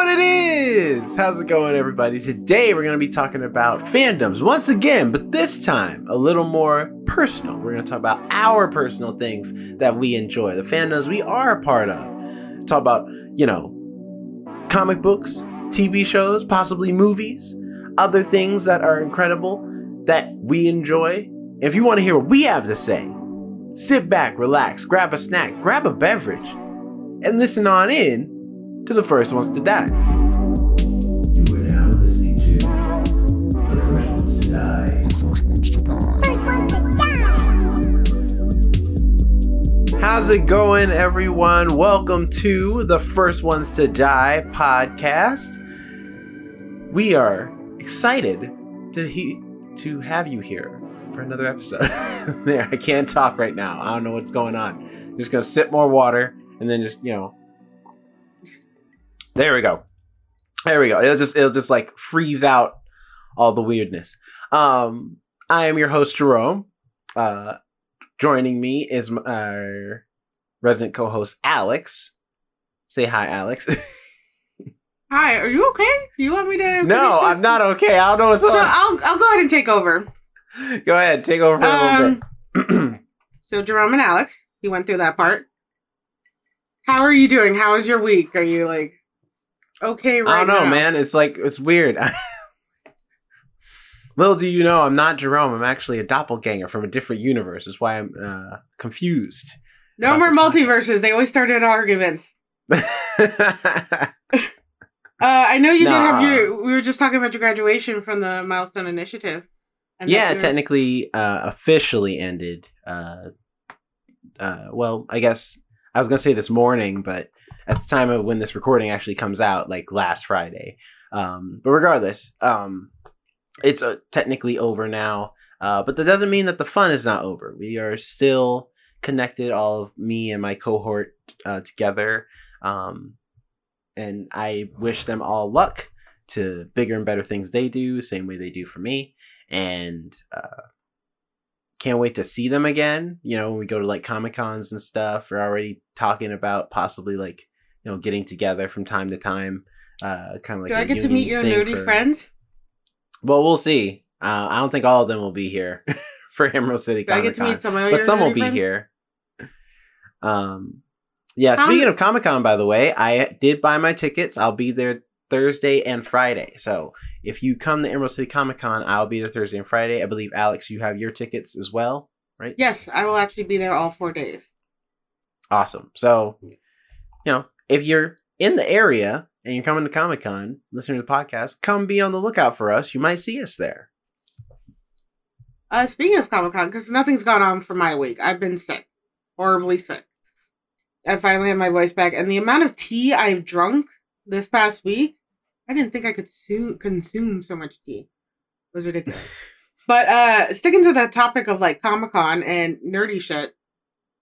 what it is! How's it going, everybody? Today we're going to be talking about fandoms once again, but this time a little more personal. We're going to talk about our personal things that we enjoy, the fandoms we are a part of. Talk about, you know, comic books, TV shows, possibly movies, other things that are incredible that we enjoy. If you want to hear what we have to say, sit back, relax, grab a snack, grab a beverage, and listen on in to the first ones to die. You are now listening to The First Ones to Die. How's it going, everyone? Welcome to the First Ones to Die podcast. We are excited to he- to have you here for another episode. there, I can't talk right now. I don't know what's going on. Just gonna sip more water and then just you know. There we go. There we go. It'll just it'll just like freeze out all the weirdness. Um, I am your host Jerome. Uh, joining me is our resident co-host Alex. Say hi, Alex. Hi, are you okay? Do you want me to? no. I'm not okay. I don't know what's So on. I'll I'll go ahead and take over. Go ahead, take over for a little Um, bit. so Jerome and Alex, you went through that part. How are you doing? How was your week? Are you like okay right I don't know, now? man. It's like it's weird. Little do you know, I'm not Jerome. I'm actually a doppelganger from a different universe. That's why I'm uh, confused. No more multiverses. They always started arguments. Uh, I know you did have your. We were just talking about your graduation from the Milestone Initiative. and yeah, technically, uh, officially ended. Uh, uh, well, I guess I was gonna say this morning, but at the time of when this recording actually comes out, like last Friday. Um, but regardless, um, it's uh, technically over now. Uh, but that doesn't mean that the fun is not over. We are still connected, all of me and my cohort uh, together. Um, and I wish them all luck to bigger and better things they do, same way they do for me and uh, can't wait to see them again. You know, when we go to like comic cons and stuff, we're already talking about possibly like you know getting together from time to time. Uh, kind of like Do I I get to meet your nerdy friends? Well, we'll see. Uh, I don't think all of them will be here for Emerald City Do I Comic get to meet Con, some of but some will be friends? here. Um, yeah. Speaking of Comic Con, by the way, I did buy my tickets. I'll be there Thursday and Friday. So if you come to Emerald City Comic Con, I'll be there Thursday and Friday. I believe Alex, you have your tickets as well, right? Yes, I will actually be there all four days. Awesome. So, you know, if you're in the area and you're coming to Comic Con, listening to the podcast, come be on the lookout for us. You might see us there. Uh, speaking of Comic Con, because nothing's gone on for my week, I've been sick, horribly sick. I finally have my voice back, and the amount of tea I've drunk this past week, I didn't think I could su- consume so much tea. It was ridiculous. but uh, sticking to the topic of like Comic Con and nerdy shit.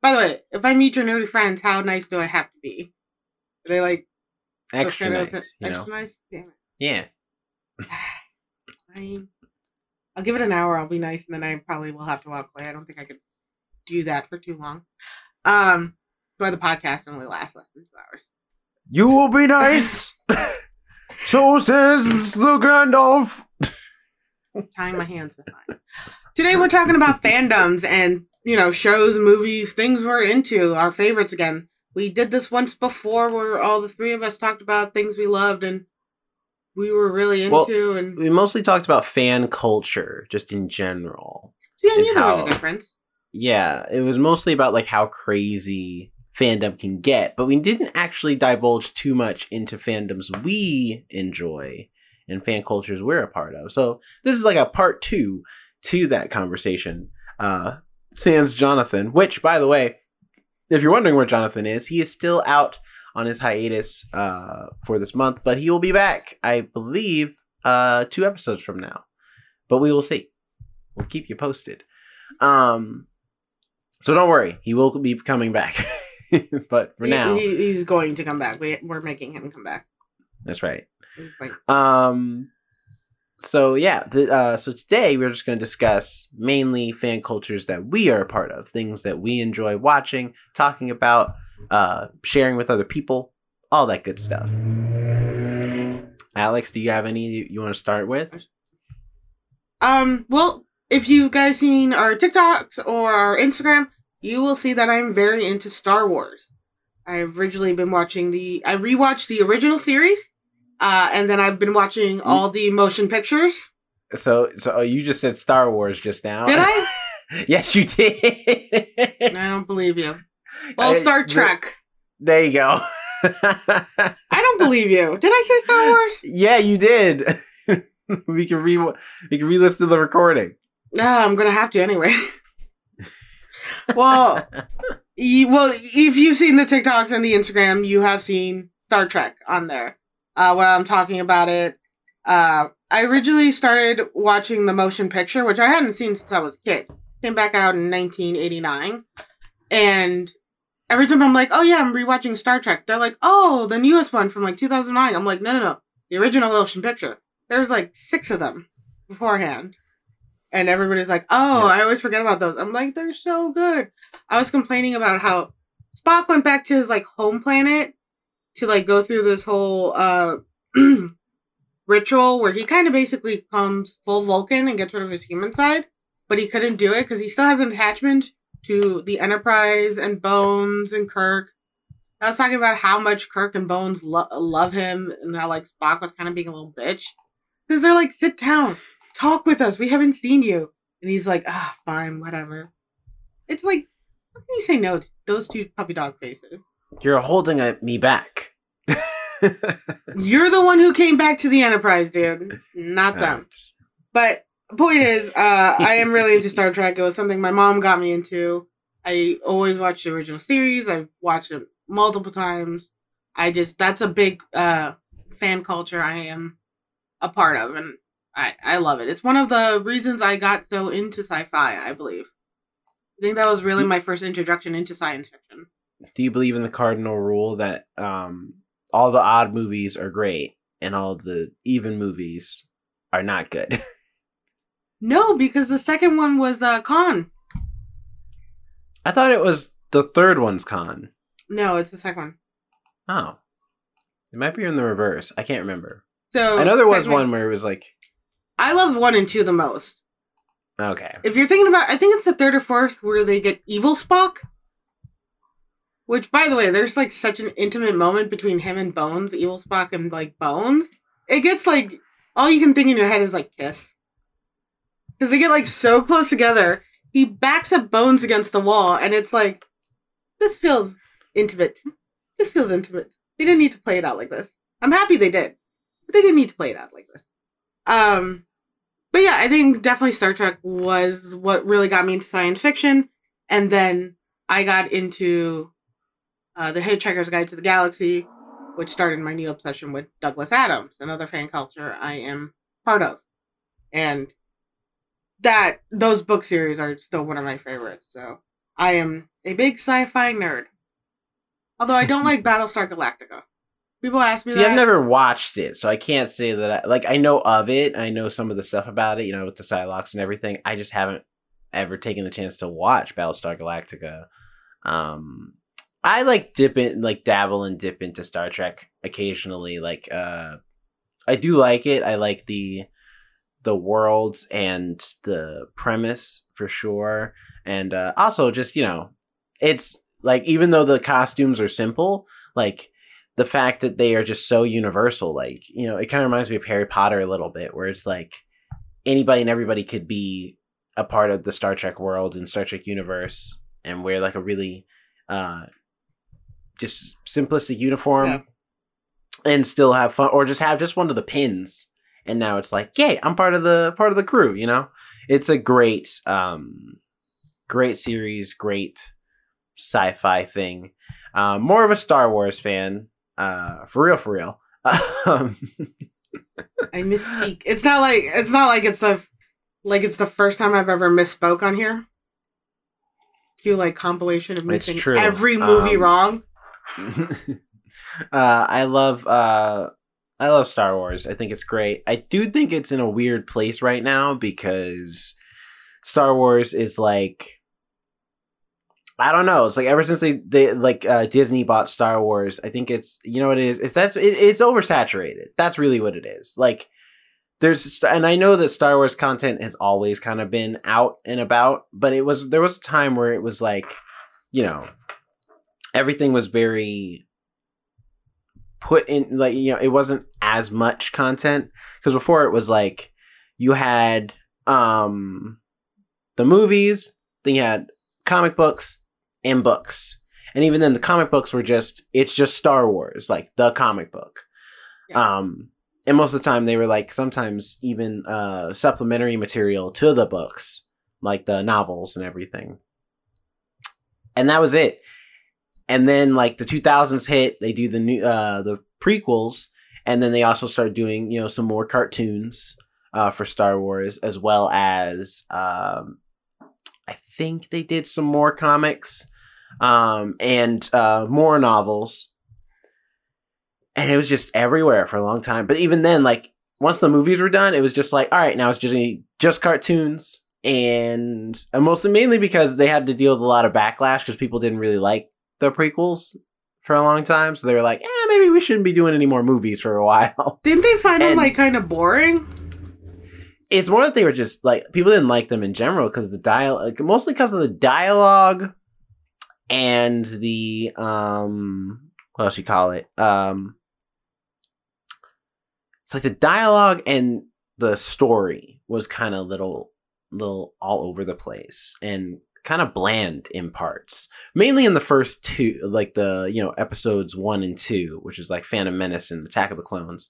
By the way, if I meet your nerdy friends, how nice do I have to be? They like Extra nice, of- you know? nice? Damn it. Yeah. I mean, I'll give it an hour. I'll be nice, and then I probably will have to walk away. I don't think I could do that for too long. Um, but the podcast only lasts less than two hours. You will be nice. so says the Gandalf. Tying my hands behind. Today we're talking about fandoms and you know shows, movies, things we're into, our favorites again. We did this once before, where all the three of us talked about things we loved and we were really Well, into. and We mostly talked about fan culture, just in general. see, I knew there was a difference. Yeah, it was mostly about like how crazy fandom can get, but we didn't actually divulge too much into fandoms we enjoy and fan cultures we're a part of. So this is like a part two to that conversation. Uh Sans Jonathan, which by the way, if you're wondering where Jonathan is, he is still out on his hiatus uh for this month, but he will be back, I believe, uh two episodes from now. But we will see. We'll keep you posted. Um so don't worry, he will be coming back. but for He- now, he, he's going to come back. We, we're making him come back. that's right. Like, Um so yeah, uh so today we're just going to discuss mainly fan cultures that we are a part of, things that we enjoy watching, talking about, uh sharing with other people, all that good stuff. Alex, do you have any you, you want to start with? Um, well, if you guys seen our TikToks or our Instagram, you will see that I'm very into Star Wars. I've originally been watching the I rewatched the original series, uh, and then I've been watching all the motion pictures. So, so oh, you just said Star Wars just now. Did I? yes, you did. I don't believe you. Well, I- Star Trek. there you go. I don't believe you. Did I say Star Wars? yeah, you did. we can re we can re-listen to the recording. No, I'm gonna have to anyway. well, you, well, if you've seen the TikToks and the Instagram, you have seen Star Trek on there. Uh, when I'm talking about it, uh, I originally started watching the motion picture, which I hadn't seen since I was a kid. Came back out in 1989, and every time I'm like, "Oh yeah, I'm rewatching Star Trek," they're like, "Oh, the newest one from like 2009." I'm like, "No, no, no, the original motion picture." There's like six of them beforehand. And everybody's like, oh, Yeah. I always forget about those. I'm like, they're so good. I was complaining about how Spock went back to his like home planet to like go through this whole uh ritual where he kind of basically comes full Vulcan and gets rid of his human side, but he couldn't do it because he still has an attachment to the Enterprise and Bones and Kirk. I was talking about how much Kirk and Bones lo- love him and how like Spock was kind of being a little bitch because they're like, sit down, talk with us. We haven't seen you, and he's like, ah, fine, whatever. It's like, how can you say no to those two puppy dog faces? You're holding uh, me back. You're the one who came back to the Enterprise, dude, not them. But point is, uh, I am really into Star Trek. It was something my mom got me into. I always watched the original series. I've watched it multiple times. I just that's a big uh, fan culture I am a part of, and I I love it. It's one of the reasons I got so into sci-fi. I believe. I think that was really my first introduction into science fiction. Do you believe in the cardinal rule that um, all the odd movies are great and all the even movies are not good? No, because the second one was uh, Khan. I thought it was the third one's Khan. No, it's the second one. Oh, it might be in the reverse. I can't remember. So I know there was one where it was like, I love one and two the most. okay, If you're thinking about, I think it's the third or fourth where they get evil Spock. Which, by the way, there's like such an intimate moment between him and Bones, evil Spock and like Bones. It gets like all you can think in your head is like kiss, because they get like so close together. He backs up Bones against the wall, and it's like this feels intimate. This feels intimate. They didn't need to play it out like this. I'm happy they did, but they didn't need to play it out like this. Um, but yeah, I think definitely Star Trek was what really got me into science fiction, and then I got into uh, the Hitchhiker's Guide to the Galaxy, which started my new obsession with Douglas Adams, another fan culture I am part of, and that those book series are still one of my favorites. So I am a big sci-fi nerd, although I don't like Battlestar Galactica. People ask me See, that. I've never watched it, so I can't say that. I, like, I know of it. I know some of the stuff about it. You know, with the Cylons and everything. I just haven't ever taken the chance to watch Battlestar Galactica. Um, I like dip in, like dabble and dip into Star Trek occasionally. Like, uh, I do like it. I like the the worlds and the premise for sure, and uh, also just you know, it's like even though the costumes are simple, like the fact that they are just so universal like you know it kind of reminds me of harry potter a little bit where it's like anybody and everybody could be a part of the star trek world and star trek universe and wear like a really uh just simplistic uniform Yeah. and still have fun or just have just one of the pins and now it's like yay i'm part of the part of the crew you know it's a great um great series great sci-fi thing um, more of a Star Wars fan, uh, for real, for real. Um, I misspeak. It's not like it's not like it's the like it's the first time I've ever misspoke on here. you like compilation of missing every movie Um, wrong. uh, I love, uh, I love Star Wars. I think it's great. I do think it's in a weird place right now because Star Wars is like, I don't know. It's like ever since they, they like uh, Disney bought Star Wars, I think it's you know what it is. It's that's it, it's oversaturated. That's really what it is. Like there's and I know that Star Wars content has always kind of been out and about, but it was there was a time where it was like, you know, everything was very put in like you know it wasn't as much content. Because before it was like you had um the movies then you had comic books and books. And even then the comic books were just it's just star wars like the comic book. Yeah. um and most of the time they were like sometimes even uh supplementary material to the books like the novels and everything. And that was it and then like the 2000s hit they do the new uh the prequels and then they also start doing you know some more cartoons uh for star wars as well as um i think they did some more comics um and uh more novels. And it was just everywhere for a long time. But even then like once the movies were done it was just like all right now it's just just cartoons. And, and mostly mainly because they had to deal with a lot of backlash because people didn't really like the prequels for a long time. So they were like, eh, maybe we shouldn't be doing any more movies for a while. Didn't they find them like kind of boring? It's more that they were just like, people didn't like them in general because the dialogue, mostly because of the dialogue and the, um, what else you call it? Um, it's like the dialogue and the story was kind of little, little all over the place and kind of bland in parts. Mainly in the first two, like the you know episodes one and two, which is like Phantom Menace and Attack of the Clones,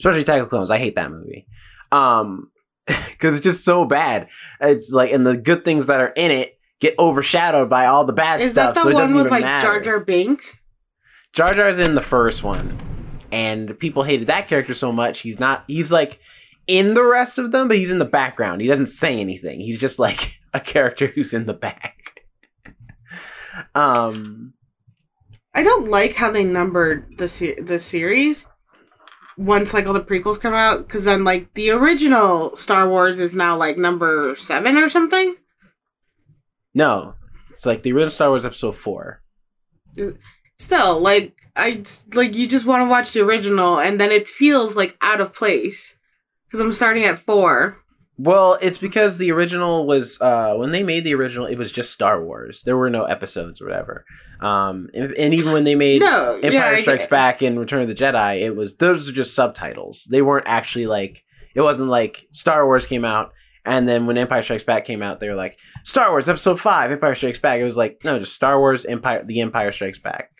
especially Attack of the Clones. I hate that movie, um, because it's just so bad. It's like and the good things that are in it get overshadowed by all the bad Is stuff. that so the it one doesn't with like matter. Jar Jar Binks? Jar Jar's in the first one, and people hated that character so much. He's not. He's like in the rest of them, but he's in the background. He doesn't say anything. He's just like a character who's in the back. um. I don't like how they numbered the se- the series once like all the prequels come out because then like the original Star Wars is now like number seven or something. No, it's like the original Star Wars Episode Four. Still, like I like you just want to watch the original and then it feels like out of place because I'm starting at four. Well, it's because the original was uh when they made the original, it was just Star Wars. There were no episodes or whatever. Um, and, and even when they made No, Empire yeah, Strikes Back and Return of the Jedi, it was those are just subtitles. They weren't actually like it wasn't like Star Wars came out and then when Empire Strikes Back came out, they were like Star Wars Episode Five, Empire Strikes Back. It was like no, just Star Wars Empire, The Empire Strikes Back.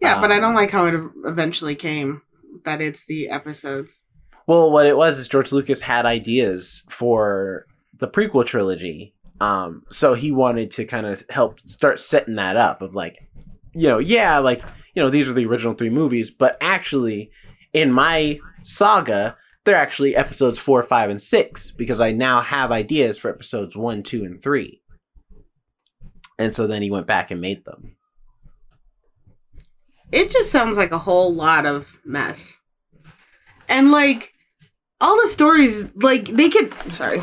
Yeah, but I Um, don't like how it eventually came that it's the episodes. Well, what it was is George Lucas had ideas for the prequel trilogy. Um, so he wanted to kind of help start setting that up of like, you know, yeah, like, you know, these are the original three movies, but actually in my saga, they're actually episodes four, five, and six because I now have ideas for episodes one, two, and three. And so then he went back and made them. It just sounds like a whole lot of mess. And like all the stories like they could sorry,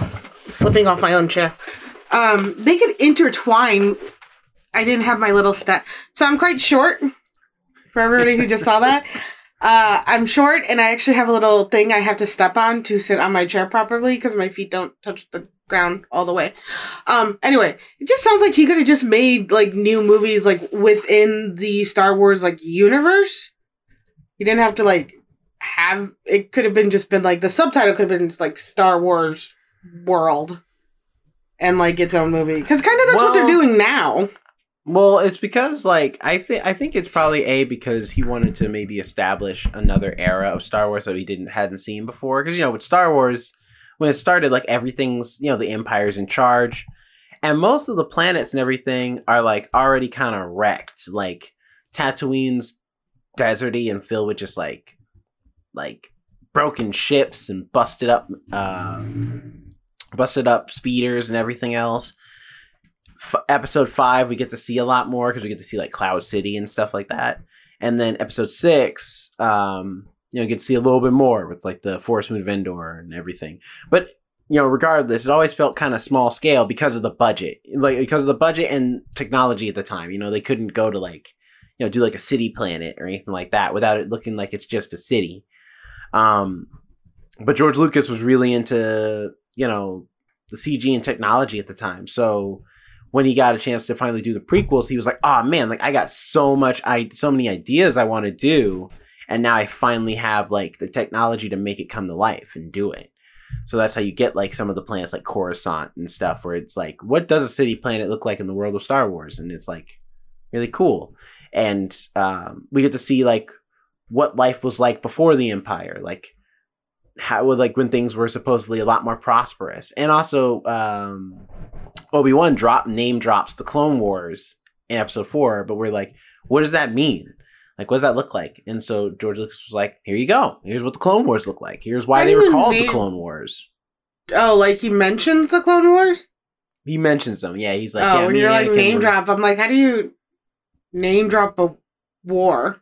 slipping off my own chair. Um they could intertwine I didn't have my little stat. So I'm quite short for everybody who just saw that. Uh I'm short and I actually have a little thing I have to step on to sit on my chair properly because my feet don't touch the ground all the way. Um anyway, it just sounds like he could have just made like new movies like within the Star Wars like universe. He didn't have to like have it could have been just been like the subtitle could have been just like Star Wars World and like its own movie because kind of that's what they're doing now. Well, it's because like I think I think it's probably a because he wanted to maybe establish another era of Star Wars that we didn't hadn't seen before. Because you know with Star Wars, when it started, like everything's you know the Empire's in charge, and most of the planets and everything are like already kind of wrecked. Like Tatooine's deserty and filled with just like like broken ships and busted up uh, busted up speeders and everything else f- episode five we get to see a lot more because we get to see like cloud city and stuff like that and then episode six um you know you get to see a little bit more with like the forest moon of endor and everything but you know, regardless, it always felt kind of small scale because of the budget, like because of the budget and technology at the time. You know, they couldn't go to like, you know, do like a city planet or anything like that without it looking like it's just a city. Um, but George Lucas was really into you know the CG and technology at the time, so when he got a chance to finally do the prequels, he was like, "Oh man, like I got so much, I so many ideas I want to do, and now I finally have like the technology to make it come to life and do it." So that's how you get like some of the planets like Coruscant and stuff, where it's like, what does a city planet look like in the world of Star Wars? And it's like really cool. And um, we get to see like what life was like before the Empire, like how like when things were supposedly a lot more prosperous, and also um, Obi Wan drop name drops the Clone Wars in Episode Four, but we're like, what does that mean? Like, what does that look like? And so George Lucas was like, here you go. Here's what the Clone Wars look like. Here's why How they were called the Clone Wars. Oh, like he mentions the Clone Wars? He mentions them. Yeah, he's like, oh, yeah, when you're like name were- drop, I'm like, how do you name drop a war?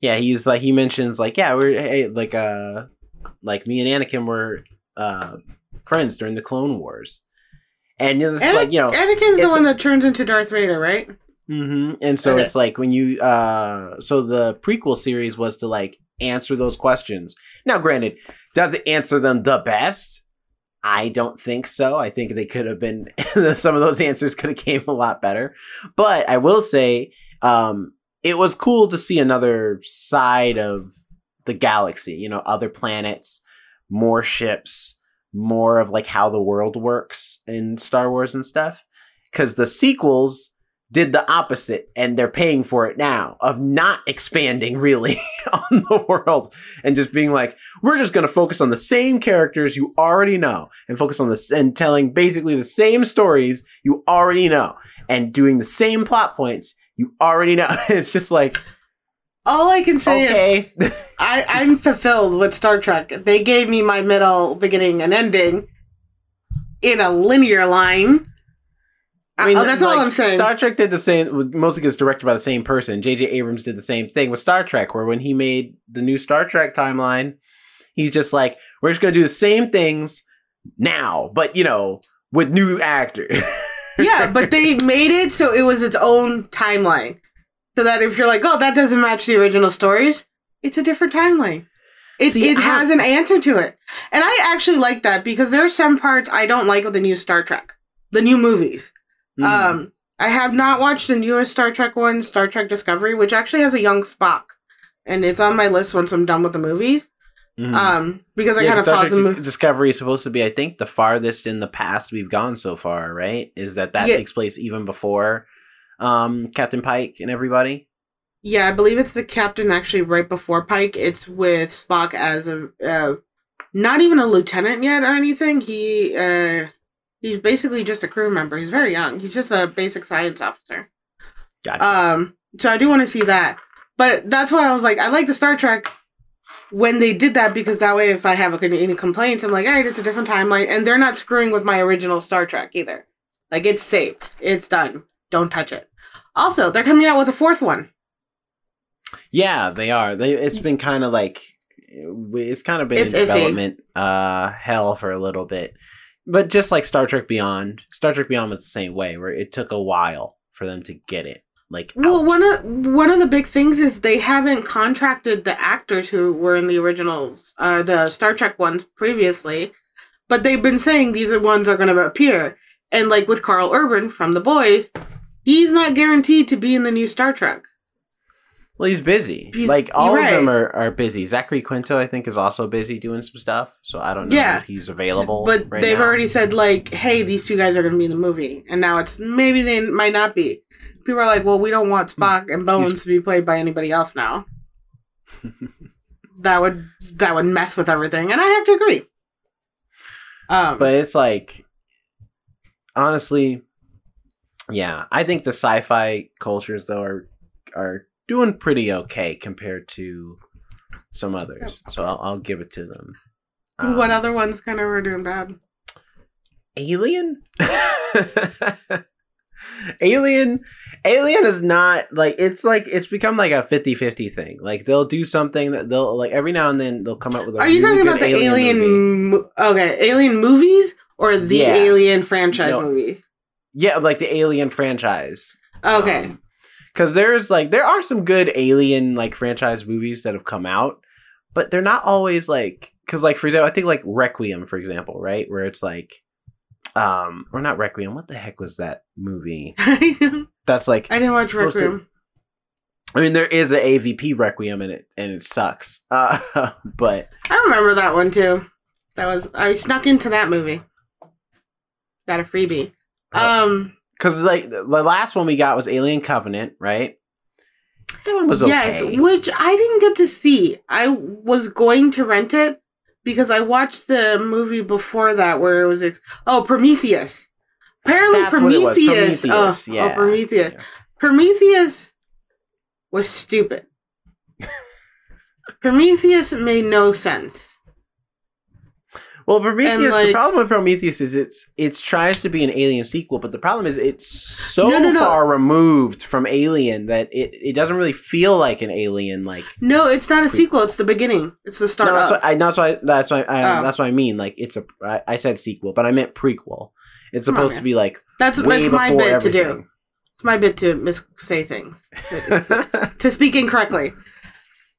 Yeah, he's like, he mentions like, yeah, we're hey, like, uh, like me and Anakin were uh friends during the Clone Wars, and you know, it's Ana- like you know, Anakin's the one a- that turns into Darth Vader, right? Mm-hmm. And so Okay. it's like when you uh so the prequel series was to like answer those questions. Now granted, does it answer them the best? I don't think so. I think they could have been some of those answers could have came a lot better. But I will say um it was cool to see another side of the galaxy, you know, other planets, more ships, more of like how the world works in Star Wars and stuff. Cuz the sequels did the opposite and they're paying for it now of not expanding really on the world and just being like we're just going to focus on the same characters you already know and focus on this and telling basically the same stories you already know and doing the same plot points you already know it's just like All I can say okay is I, I'm fulfilled with Star Trek. They gave me my middle, beginning, and ending in a linear line. I uh, mean, oh, that's all I'm saying. Star Trek did the same, mostly because directed by the same person. J.J. Abrams did the same thing with Star Trek, where when he made the new Star Trek timeline, he's just like, we're just going to do the same things now, but, you know, with new actors. yeah, but they made it so it was its own timeline. So that if you're like, oh, that doesn't match the original stories, it's a different timeline. It, See, it I- has an answer to it. And I actually like that because there are some parts I don't like with the new Star Trek, the new movies. Mhm. Um, I have not watched the newest Star Trek one, Star Trek Discovery, which actually has a young Spock. And it's on my list once I'm done with the movies. Mhm. Um, because I Yeah, kind of paused the Trek movie. Discovery is supposed to be, I think, the farthest in the past we've gone so far, right? Is that that Yeah. takes place even before um, Captain Pike and everybody? Yeah, I believe it's the captain actually right before Pike. It's with Spock as a uh, not even a lieutenant yet or anything. He uh he's basically just a crew member. He's very young. He's just a basic science officer. Gotcha. Um so I do want to see that. But that's why I was like I like the Star Trek when they did that because that way if I have any complaints I'm like, "All right, it's a different timeline." And they're not screwing with my original Star Trek either. Like it's safe. It's done. Don't touch it. Also, they're coming out with a fourth one. Yeah, they are. They it's been kind of like it's kind of been It's in iffy. development uh hell for a little bit. But just like Star Trek Beyond, Star Trek Beyond was the same way where it took a while for them to get it. Like Well, out. one of one of the big things is they haven't contracted the actors who were in the originals, uh, the Star Trek ones previously, but they've been saying these are ones are going to appear. And like with Karl Urban from The Boys, he's not guaranteed to be in the new Star Trek. Well, he's busy. He's- like all of them are, are busy. Zachary Quinto, I think, is also busy doing some stuff. So I don't know Yeah. if he's available. but right they've now. already said like, "Hey, these two guys are going to be in the movie," and now it's maybe they might not be. People are like, "Well, we don't want Spock and Bones to be played by anybody else now." that would that would mess with everything, and I have to agree. Um, But it's like, honestly, yeah, I think the sci-fi cultures though are are doing pretty okay compared to some others. So I'll, I'll give it to them. what Um, other ones kind of were doing bad? Alien? Alien Alien is not like it's like it's become like a 50-50 thing. Like they'll do something that they'll like every now and then they'll come up with a Are you really talking about the alien, alien? mo- okay, alien movies or the Yeah. alien franchise No. movie? Yeah, like the Alien franchise. Okay, um, Because there's like there are some good Alien like franchise movies that have come out, but they're not always like because like for example, I think like Requiem for example, right, where it's like, um, or not Requiem. What the heck was that movie? That's like I didn't watch Supposed to- Requiem. I mean, there is an AVP Requiem in it, and it sucks. Uh, but I remember that one too. That was I snuck into that movie. Got a freebie. Oh. Um. because like the the last one we got was Alien Covenant, right? That one was okay. Yes, which I didn't get to see. I was going to rent it because I watched the movie before that where it was ex- oh Prometheus. Apparently That's what it was, Prometheus. Prometheus, oh, oh yeah. oh, Prometheus. Yeah. Prometheus was stupid. Prometheus made no sense. Well, Prometheus. And, the problem with Prometheus is it's it tries to be an Alien sequel, but the problem is it's so No, no, no. far removed from Alien that it, it doesn't really feel like an Alien. Like No, it's not a sequel. It's the beginning. It's the start. no, that's of. what I that's why that's why I, Oh. that's what I mean. Like it's a I, I said sequel, but I meant prequel. It's supposed to be like that's way that's my bit to do. It's my bit to mis say things to speak incorrectly.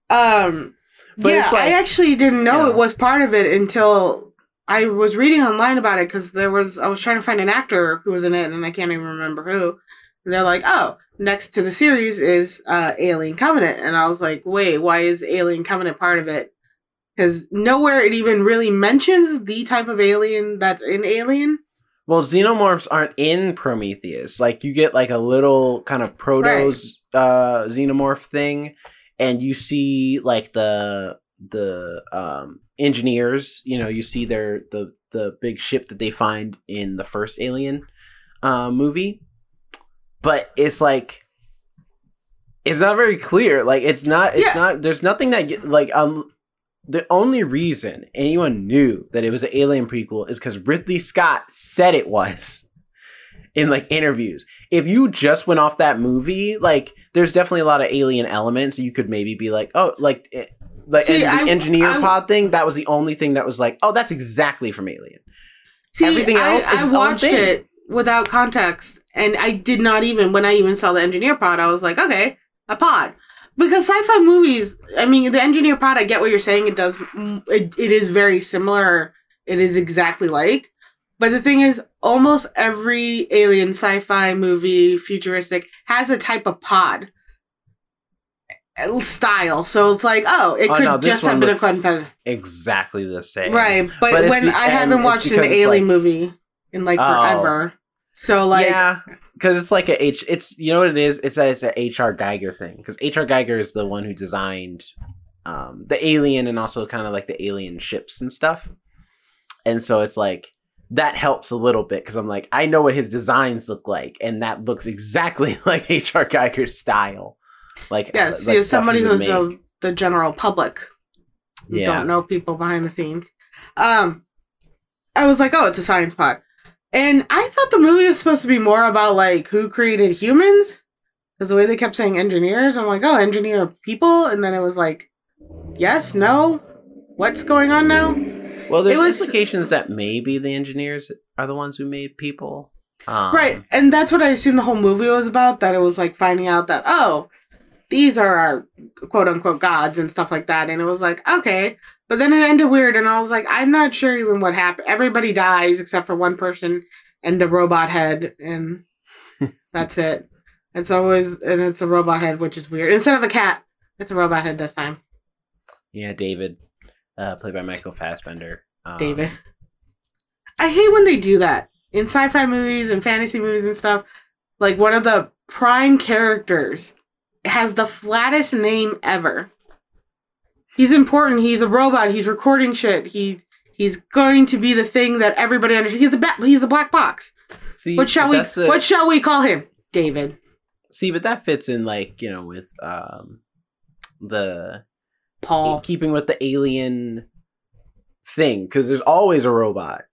Um, But yeah, like- I actually didn't know Yeah. it was part of it until I was reading online about it because there was I was trying to find an actor who was in it and I can't even remember who. And they're like, oh, next to the series is uh, Alien Covenant, and I was like, wait, why is Alien Covenant part of it? Because nowhere it even really mentions the type of alien that's in Alien. Well, xenomorphs aren't in Prometheus. Like you get like a little kind of protos uh xenomorph thing and you see like the the um engineers, you know, you see their the the big ship that they find in the first Alien uh movie. But it's like it's not very clear. Like it's not it's Yeah. not there's nothing that like um the only reason anyone knew that it was an Alien prequel is because Ridley Scott said it was in like interviews. If you just went off that movie, like there's definitely a lot of alien elements. You could maybe be like, oh, like, eh, like See, the I- engineer I- pod thing. That was the only thing that was like, oh, that's exactly from Alien. See, Everything I- else is I, own watched thing. it without context, and I did not even when I even saw the engineer pod, I was like, okay, a pod. Because sci-fi movies, I mean, the engineer pod, I get what you're saying. It does, it, it is very similar. It is exactly like. But the thing is, almost every alien sci-fi movie, futuristic, has a type of pod style. So it's like, oh, it Oh, could no, just have been a fun Exactly the same, Right, but, But when be- I haven't watched an alien like- movie in like Oh. forever, so like yeah, because it's like a H. It's you know what it is. It's that it's a H.R. Giger thing. Because H.R. Giger is the one who designed um, the alien and also kind of like the alien ships and stuff. And so it's like that helps a little bit because I'm like I know what his designs look like, and that looks exactly like H.R. Giger's style. Like yeah, uh, like as somebody who's of the general public who Yeah. don't know people behind the scenes, um, I was like, oh, it's a science pod, and I thought the movie was supposed to be more about like who created humans, because the way they kept saying engineers, I'm like, oh, engineer people, and then it was like, yes, no, what's going on now? well, there's was- implications that maybe the engineers are the ones who made people. Um, Right, and that's what I assumed the whole movie was about. That it was like finding out that oh, these are our quote unquote gods and stuff like that. And it was like okay, but then it ended weird, and I was like, I'm not sure even what happened. Everybody dies except for one person and the robot head, and that's it. It's always and it's a robot head, which is weird. Instead of a cat, it's a robot head this time. Yeah, David, uh, played by Michael Fassbender. Um, David. I hate when they do that in sci-fi movies and fantasy movies and stuff. Like one of the prime characters has the flattest name ever. He's important. He's a robot. He's recording shit. He he's going to be the thing that everybody understands. He's a ba- he's a black box. See, What shall we the- what shall we call him? David. See, but that fits in like you know with um the Paul. keeping with the alien thing because there's always a robot.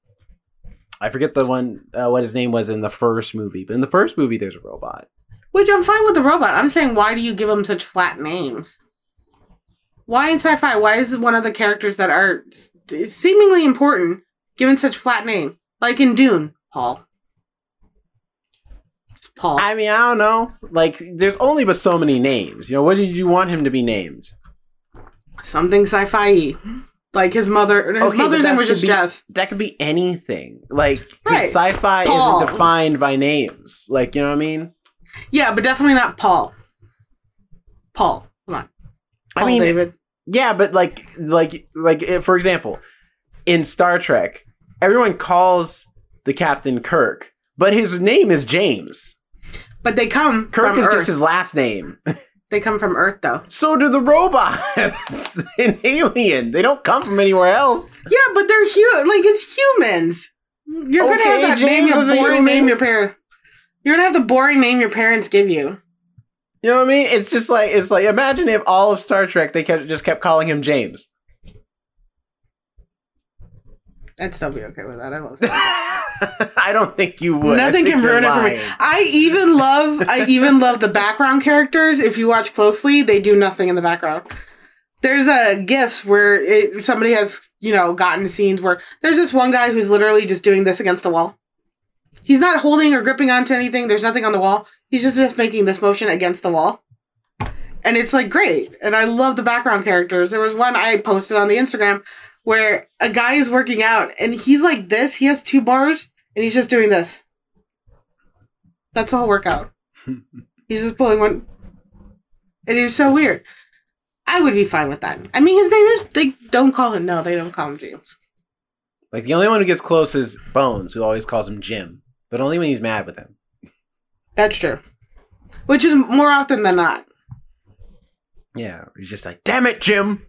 I forget the one uh, what his name was in the first movie, but in the first movie, there's a robot. Which I'm fine with the robot. I'm saying, why do you give them such flat names? Why in sci-fi? Why is one of the characters that are seemingly important given such flat name? Like in Dune, Paul. Just Paul. I mean, I don't know. Like, there's only but so many names. You know, what did you want him to be named? Something sci-fi. Like his mother. His Okay, mother's name was just be- Jess. That could be anything. Like Right. sci-fi Paul. isn't defined by names. Like, you know what I mean? Yeah, but definitely not Paul. Paul. Come on. Paul I mean, David. Yeah, but like, like, like, eh, for example, in Star Trek, everyone calls the captain Kirk, but his name is James. But they come Kirk from is Earth. just his last name. They come from Earth, though. So do the robots in Alien. They don't come from anywhere else. Yeah, but they're hu- like it's humans. You're gonna have that name your is a boring name your parent. You're gonna have the boring name your parents give you. You know what I mean? It's just like it's like imagine if all of Star Trek they kept just kept calling him James. I'd still be okay with that. I love Star I don't think you would. Nothing can ruin it for me. I even love I even love the background characters. If you watch closely, they do nothing in the background. There's a gifs where it, somebody has you know gotten scenes where there's this one guy who's literally just doing this against the wall. He's not holding or gripping onto anything. There's nothing on the wall. He's just just making this motion against the wall, and it's like great. And I love the background characters. There was one I posted on the Instagram where a guy is working out and he's like this. He has two bars and he's just doing this. That's the whole workout. he's just pulling one. And it was so weird. I would be fine with that. I mean, his name is. They don't call him. No, they don't call him James. Like the only one who gets close is Bones, who always calls him Jim, but only when he's mad with him. That's true. Which is more often than not. Yeah, he's just like, "Damn it, Jim."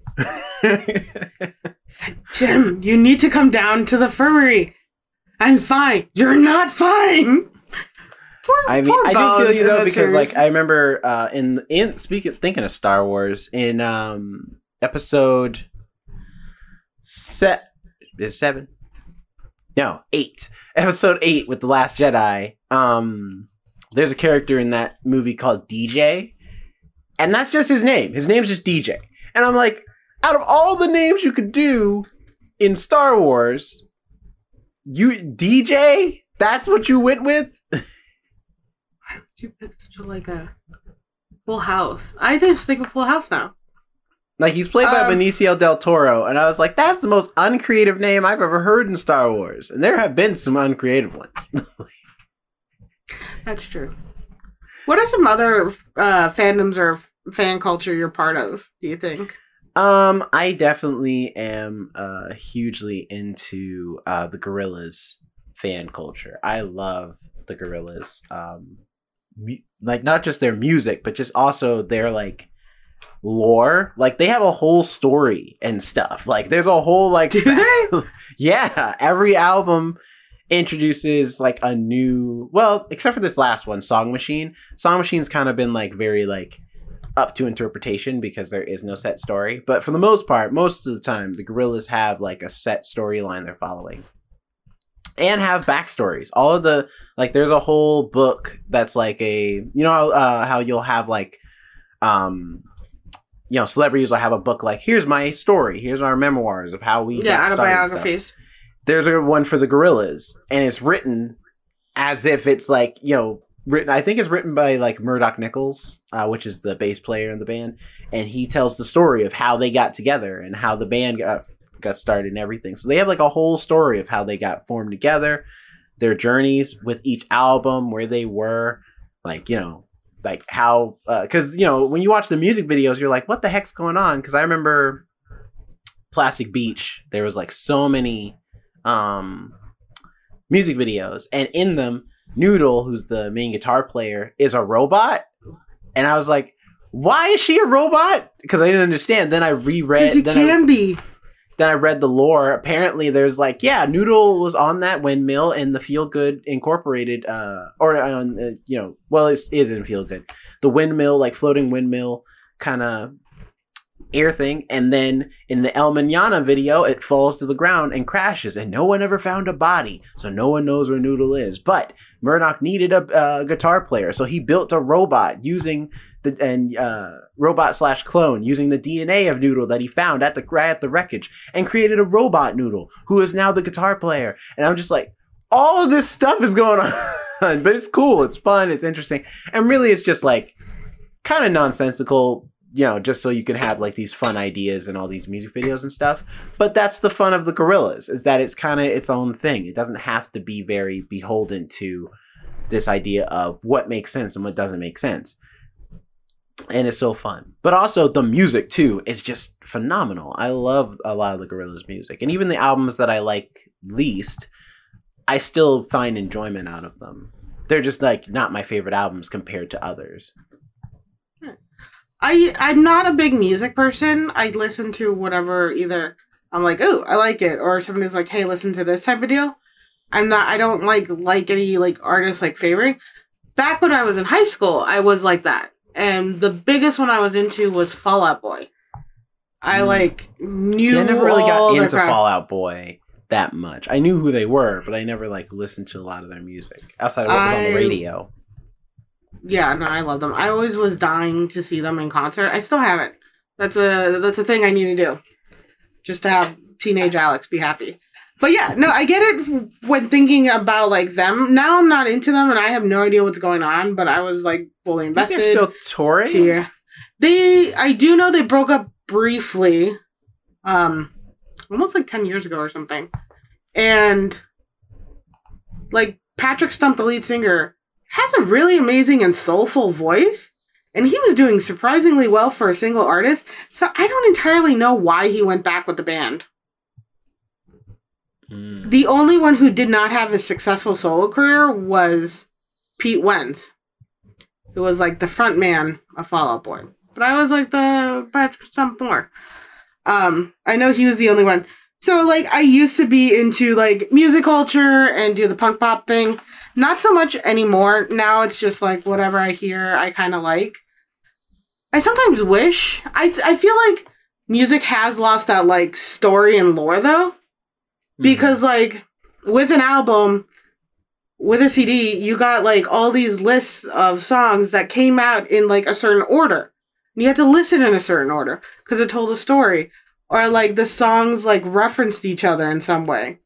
Jim, you need to come down to the infirmary. I'm fine. You're not fine. Poor, I mean, poor I do feel you though because like I remember uh, in in speaking thinking of Star Wars in um episode set is seven no eight episode eight with the Last Jedi. Um, there's a character in that movie called DJ, and that's just his name. His name's just DJ, and I'm like, out of all the names you could do in Star Wars, you DJ. That's what you went with. Why would you picked such a like a Full House. I think think of a Full House now. Like he's played by Um, Benicio del Toro, and I was like, that's the most uncreative name I've ever heard in Star Wars. And there have been some uncreative ones. That's true. What are some other uh, fandoms or fan culture you're part of? Do you think? um, I definitely am uh hugely into uh the Gorillaz fan culture. I love the Gorillaz. Um mu- like not just their music, but just also their like lore. Like they have a whole story and stuff. Like there's a whole like Do they? yeah, every album introduces like a new well, except for this last one, Song Machine. Song Machine's kind of been like very like up to interpretation because there is no set story. But for the most part, most of the time, the Gorillaz have like a set storyline they're following. And have backstories. All of the like there's a whole book that's like a you know how, uh, how you'll have like um you know celebrities will have a book like here's my story. Here's our memoirs of how we yeah, got started autobiographies. there's a one for the Gorillaz and it's written as if it's like you know written i think it's written by like Murdoc Niccals uh, which is the bass player in the band and he tells the story of how they got together and how the band got got started and everything. So they have like a whole story of how they got formed together their journeys with each album where they were like you know like how because you know when you watch the music videos you're like what the heck's going on? Because i remember plastic beach there was like so many um music videos and in them noodle who's the main guitar player is a robot and i was like why is she a robot? Because i didn't understand. Then i reread you then I, can be. Then I read the lore. Apparently, there's like, yeah, Noodle was on that windmill in the Feel Good Incorporated, uh, or on, uh, you know, well, it is in Feel Good, the windmill, like floating windmill, kind of air thing, and then in the El Manana video, it falls to the ground and crashes, and no one ever found a body, so no one knows where Noodle is. But Murdoc needed a uh, guitar player, so he built a robot using the and uh, robot slash clone using the DNA of Noodle that he found at the at the wreckage, and created a robot Noodle who is now the guitar player. And I'm just like, all of this stuff is going on, but it's cool, it's fun, it's interesting, and really, it's just like kind of nonsensical you know, just so you can have like these fun ideas and all these music videos and stuff. But that's the fun of the Gorillaz is that it's kind of its own thing. It doesn't have to be very beholden to this idea of what makes sense and what doesn't make sense. And it's so fun. But also the music too is just phenomenal. I love a lot of the Gorillaz music. And even the albums that I like least, I still find enjoyment out of them. They're just like not my favorite albums compared to others. I I'm not a big music person. I listen to whatever either I'm like, oh, I like it, or somebody's like, hey, listen to this type of deal. I'm not. I don't like like any like artists like favoring. Back when I was in high school, I was like that, and the biggest one I was into was Fall Out Boy. I Mm. like knew. See, I never really got into crap. Fall Out Boy that much. I knew who they were, but I never like listened to a lot of their music outside of what was on the radio. Yeah, no, I love them. I always was dying to see them in concert. I still haven't. That's a that's a thing I need to do, just to have teenage Alex be happy. But yeah, no, I get it when thinking about like them. Now I'm not into them, and I have no idea what's going on. But I was like fully invested. they're still touring. to they I do know they broke up briefly um almost like 10 years ago or something. And like Patrick Stump the lead singer has a really amazing and soulful voice and he was doing surprisingly well for a single artist. So I don't entirely know why he went back with the band. Mm. The only one who did not have a successful solo career was Pete Wentz, who was like the front man of Fall Out Boy. But I was like the Patrick Stump more. Um, I know he was the only one. So like I used to be into like music culture and do the punk pop thing. Not so much anymore. Now it's just like whatever I hear, I kind of like. I sometimes wish I I feel like music has lost that like story and lore though. Mm-hmm. Because like with an album with a cd you got like all these lists of songs that came out in like a certain order. And you had to listen in a certain order because it told a story. Or like the songs like referenced each other in some way.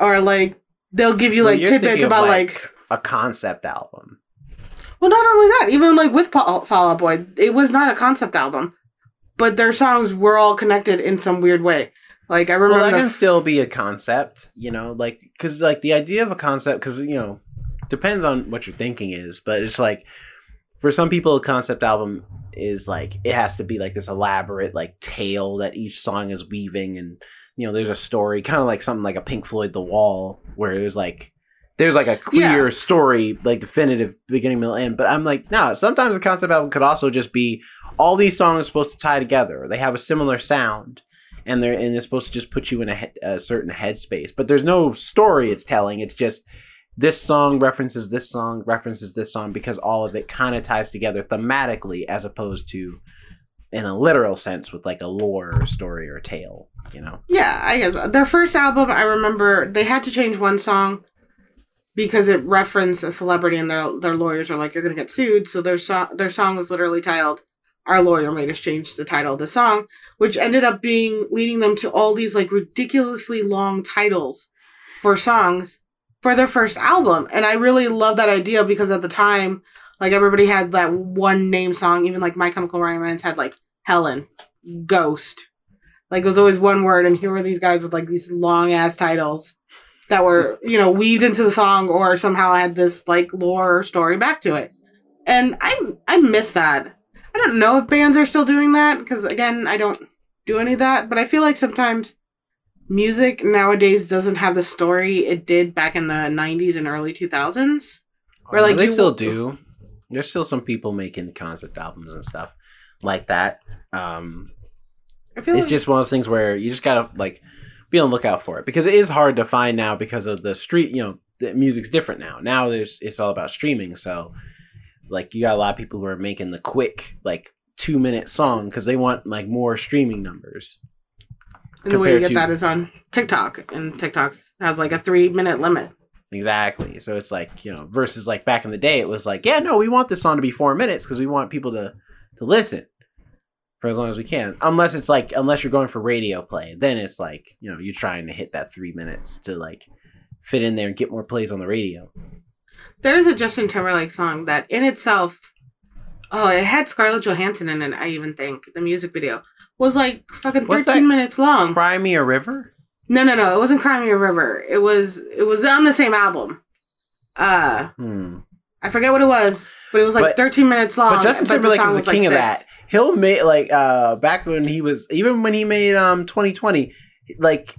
Or like they'll give you Well, like you're tidbits about like, a concept album. well not only that even like with Fall Fall Out Boy it was not a concept album but their songs were all connected in some weird way like i remember Well, that the can still be a concept, you know, like because like the idea of a concept, because you know, depends on what your thinking is, but it's like for some people, a concept album is like it has to be like this elaborate like tale that each song is weaving, and you know, there's a story, kind of like something like a Pink Floyd The Wall, where there's like there's like a clear Yeah. story, like definitive beginning, middle, end. But I'm like, no, sometimes a concept album could also just be all these songs are supposed to tie together. They have a similar sound and they're and it's supposed to just put you in a, he- a certain headspace. But there's no story it's telling. It's just this song references this song references this song because all of it kind of ties together thematically as opposed to in a literal sense with like a lore or story or tale. You know. Yeah, I guess their first album. I remember they had to change one song because it referenced a celebrity, and their their lawyers are like, "You're gonna get sued." So their song their song was literally titled "Our Lawyer Made Us Change the Title of the Song," which ended up being leading them to all these like ridiculously long titles for songs for their first album. And I really love that idea because at the time, like everybody had that one name song. Even like My Chemical Romance had like Helen, Ghost. Like it was always one word, and here were these guys with like these long ass titles that were, you know, weaved into the song or somehow had this like lore or story back to it. And I I miss that. I don't know if bands are still doing that because again, I don't do any of that, but I feel like sometimes music nowadays doesn't have the story it did back in the 90s and early 2000s. Or, like, they you- still do. There's still some people making concept albums and stuff like that. Um, it's like, just one of those things where you just gotta like be on the lookout for it because it is hard to find now because of the street. You know, the music's different now. Now there's it's all about streaming. So like you got a lot of people who are making the quick like two minute song because they want like more streaming numbers. And the way you get to- that is on TikTok, and TikTok has like a three minute limit. Exactly. So it's like, you know, versus like back in the day, it was like, yeah, no, we want this song to be four minutes because we want people to to listen for as long as we can. Unless it's like, unless you're going for radio play, then it's like, you know, you're trying to hit that three minutes to like fit in there and get more plays on the radio. There's a Justin Timberlake song that in itself, oh, it had Scarlett Johansson in it. I even think the music video was like fucking What's 13 that? minutes long. Cry Me a River? No, no, no. It wasn't Cry Me a River. It was it was on the same album. Uh, Hmm. I forget what it was, but it was like But- 13 minutes long. but Justin Timberlake song is the like, king of that. He'll make like uh back when he was even when he made um 2020, like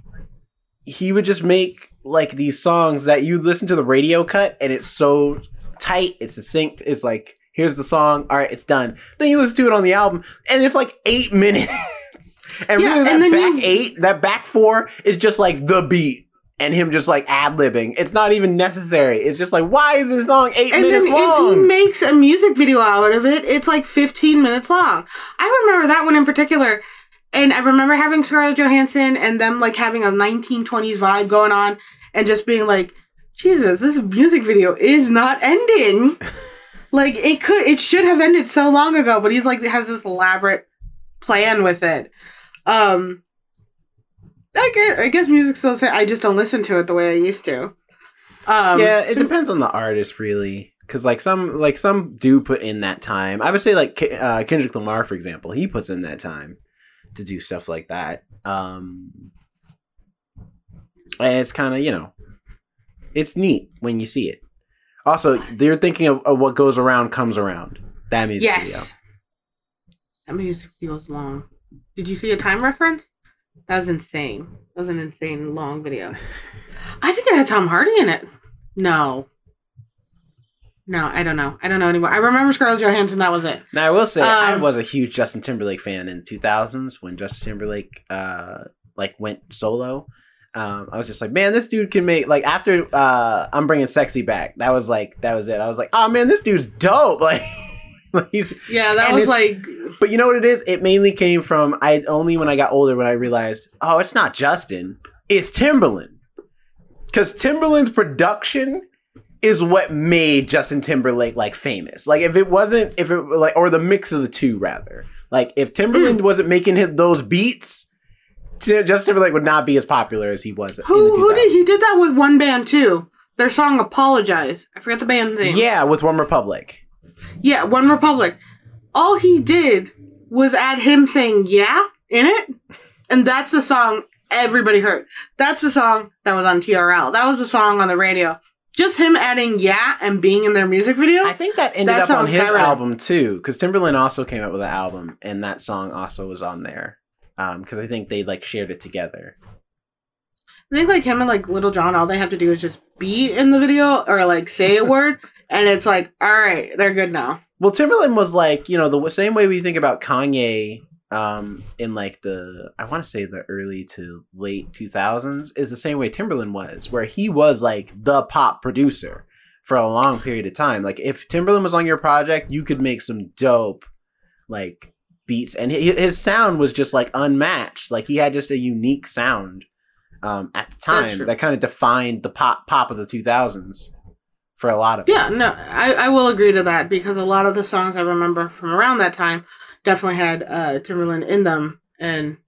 he would just make like these songs that you listen to the radio cut and it's so tight, it's succinct, it's like here's the song, all right, it's done. Then you listen to it on the album and it's like eight minutes. and Yeah, really that and then back you- eight, that back four is just like the beat. And him just like ad libbing. It's not even necessary. It's just like, why is this song eight And then minutes long? if he makes a music video out of it, it's like 15 minutes long. I remember that one in particular. And I remember having Scarlett Johansson and them like having a 1920s vibe going on and just being like, Jesus, this music video is not ending. like it could it should have ended so long ago, but he's like has this elaborate plan with it. Um I guess, I guess music still say I just don't listen to it the way I used to. Um yeah, it depends on the artist, really. Because like some, like some do put in that time. I would say like Ke- uh, Kendrick Lamar, for example, he puts in that time to do stuff like that. Um, and it's kind of you know, it's neat when you see it. Also, they're thinking of, of what goes around comes around. That music Yes. That music feels long. Did you see a time reference? That was insane. That was an insane long video. I think it had Tom Hardy in it. No. No, I don't know. I don't know anymore. I remember Scarlett Johansson. That was it. Now I will say I Um, was a huge Justin Timberlake fan in the 2000s when Justin Timberlake uh like went solo. Um, I was just like, man, this dude can make like after uh, I'm bringing sexy back. That was like that was it. I was like, oh man, this dude's dope. Like. Yeah, that was like. But you know what it is? It mainly came from I only when I got older when I realized, oh, it's not Justin, it's Timberland. Because Timberland's production is what made Justin Timberlake like famous. Like if it wasn't, if it like or the mix of the two rather. Like if Timberland mm. wasn't making those beats, Justin Timberlake would not be as popular as he was. Who the who did he did that with one band too? Their song "Apologize." I forget the band's name. Yeah, with OneRepublic. Yeah, OneRepublic. All he did was add him saying "yeah" in it, and that's the song everybody heard. That's the song that was on TRL. That was the song on the radio. Just him adding "yeah" and being in their music video. I think that ended That up on his album too, because Timberland also came out with an album, and that song also was on there. Um, because I think they like shared it together. I think like him and like Lil Jon, all they have to do is just be in the video or like say a word, and it's like, all right, they're good now. Well, Timberland was like, you know, the same way we think about Kanye um, in like the, I want to say the early to late 2000s, is the same way Timberland was, where he was like the pop producer for a long period of time. Like, if Timberland was on your project, you could make some dope, like, beats. And his sound was just like unmatched. Like, he had just a unique sound um, at the time that kind of defined the pop pop of the 2000s for a lot of Yeah, no, I, I will agree to that because a lot of the songs I remember from around that time definitely had uh, Timberland in them. And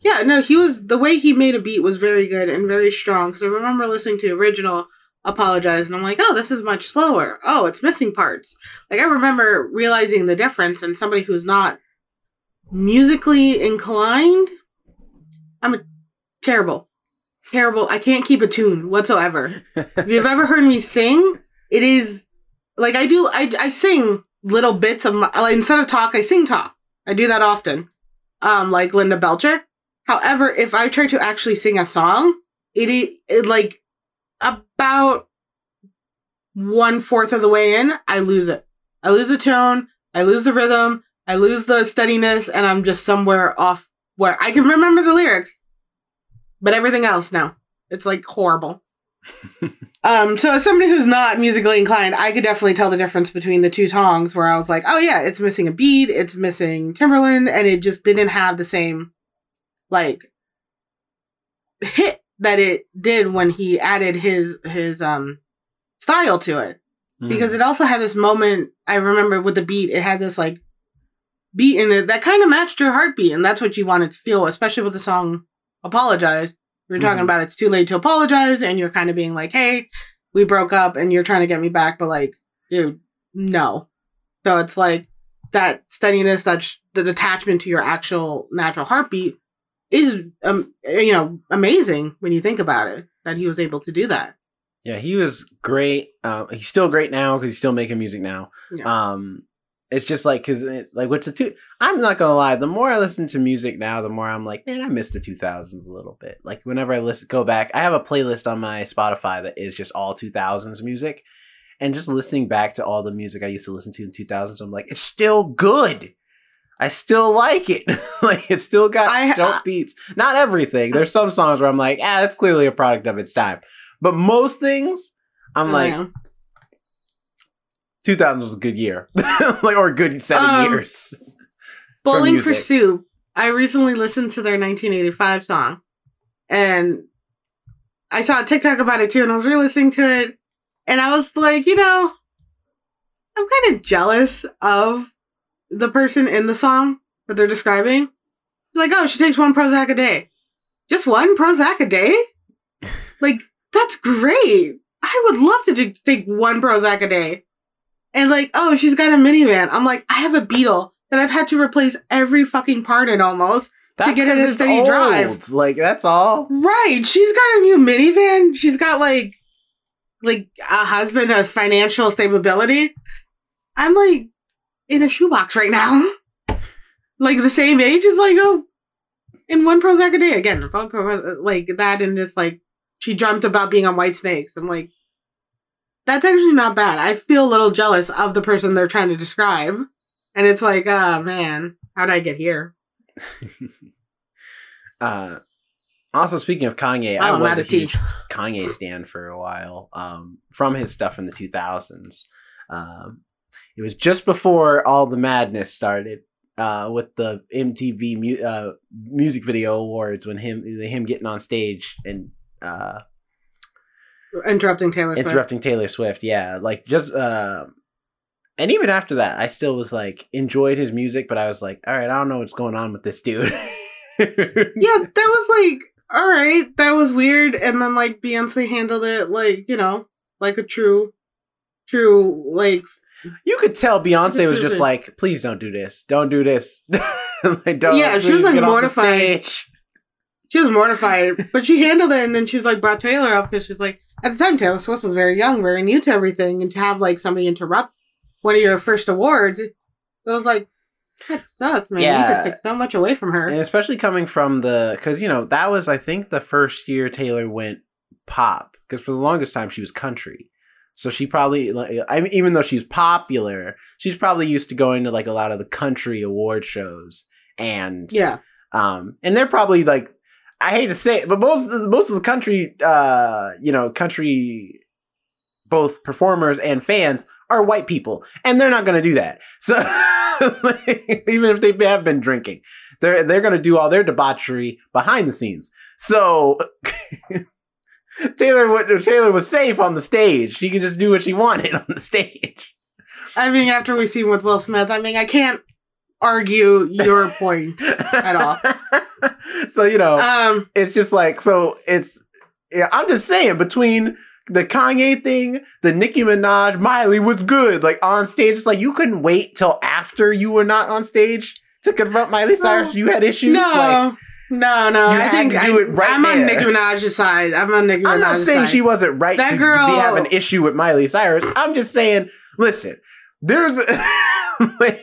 yeah, no, he was, the way he made a beat was very good and very strong. Because I remember listening to original Apologize and I'm like, oh, this is much slower. Oh, it's missing parts. Like, I remember realizing the difference and somebody who's not musically inclined. I'm a terrible, terrible. I can't keep a tune whatsoever if you've ever heard me sing, it is like I do. I, I sing little bits of my like, instead of talk, I sing talk. I do that often, um, like Linda Belcher. However, if I try to actually sing a song, it is it, like about one fourth of the way in, I lose it. I lose the tone. I lose the rhythm. I lose the steadiness, and I'm just somewhere off where I can remember the lyrics, but everything else no. It's like horrible. um, so as somebody who's not musically inclined, I could definitely tell the difference between the two songs where I was like, oh yeah, it's missing a beat, it's missing Timberland, and it just didn't have the same like hit that it did when he added his his um style to it. Mm. Because it also had this moment I remember with the beat, it had this like beat in it that kind of matched your heartbeat, and that's what you wanted to feel, especially with the song Apologize. Were talking Mhm. about it's too late to apologize, and you're kind of being like, Hey, we broke up and you're trying to get me back, but like, dude, no. So it's like that steadiness, that sh- the attachment to your actual natural heartbeat is, um, you know, amazing when you think about it. That he was able to do that. Yeah, he was great. Um, he's still great now because he's still making music now. Yeah. Um, it's just like because like what's the two? I'm not gonna lie. The more I listen to music now, the more I'm like, man, I miss the 2000s a little bit. Like whenever I listen, go back, I have a playlist on my Spotify that is just all 2000s music, and just listening back to all the music I used to listen to in 2000s, I'm like, it's still good. I still like it. like it's still got I- dope I- beats. Not everything. There's some songs where I'm like, ah, that's clearly a product of its time. But most things, I'm Oh, like, yeah. 2000 was a good year, like or a good seven Um, years. Bowling for. Soup. I recently listened to their 1985 song, and I saw a TikTok about it too, and I was re-listening to it, and I was like, you know, I'm kind of jealous of the person in the song that they're describing. Like, oh, she takes one Prozac a day. Just one Prozac a day? like, that's great. I would love to take one Prozac a day. And like, oh, she's got a minivan. I'm like, I have a Beetle that I've had to replace every fucking part in almost. That's get it a steady drive. Like that's all. Right. She's got a new minivan. She's got like like a husband of financial stability. I'm like in a shoebox right now. like the same age as like oh in one Prozac a day again. Uh, like that and just like she dreamt about being on Whitesnake's. I'm like that's actually not bad. I feel a little jealous of the person they're trying to describe. And it's like, oh man, how'd I get here? uh, also, speaking of Kanye, I I'm was a huge Kanye stan for a while. Um, from his stuff in the 2000s. Um, it was just before all the madness started. Uh, with the MTV mu- uh, music video awards, when him him getting on stage and uh, Interrupting Taylor Swift. interrupting Taylor Swift. Yeah, like just uh and even after that, I still was like enjoyed his music, but I was like, all right, I don't know what's going on with this dude. yeah, that was like, all right, that was weird. And then like Beyonce handled it like, you know, like a true, true, like, you could tell Beyonce was just like, please don't do this, don't do this. like, don't, Yeah, she was, like, get off the mortified. she was mortified, but she handled it. And then she's like brought Taylor up because she's like, at the time, Taylor Swift was very young, very new to everything. And to have like somebody interrupt one of your first awards, it was like, that sucks, man. You just took so much away from her. And especially coming from the, because you know that was I think the first year Taylor went pop, because for the longest time she was country. So she probably, like, I mean, even though she's popular, she's probably used to going to like a lot of the country award shows, and yeah. um, and they're probably like, I hate to say it, but most most of the country, uh, you know, country, both performers and fans are white people, and they're not going to do that. So even if they have been drinking, they're they're going to do all their debauchery behind the scenes. So. Taylor, Taylor was safe on the stage. She could just do what she wanted on the stage. I mean, after we seen with Will Smith, I mean, I can't argue your point. At all. so you know, Um, it's just like so it's yeah i'm just saying between the kanye thing the nicki minaj miley was good like on stage it's like you couldn't wait till after you were not on stage to confront miley cyrus you had issues no, like no, no. you I think do I, it right I'm on. Nicki Minaj's side. I'm on Nicki Minaj's i'm not saying side. she wasn't right That to, girl- be have an issue with miley cyrus i'm just saying listen there's like,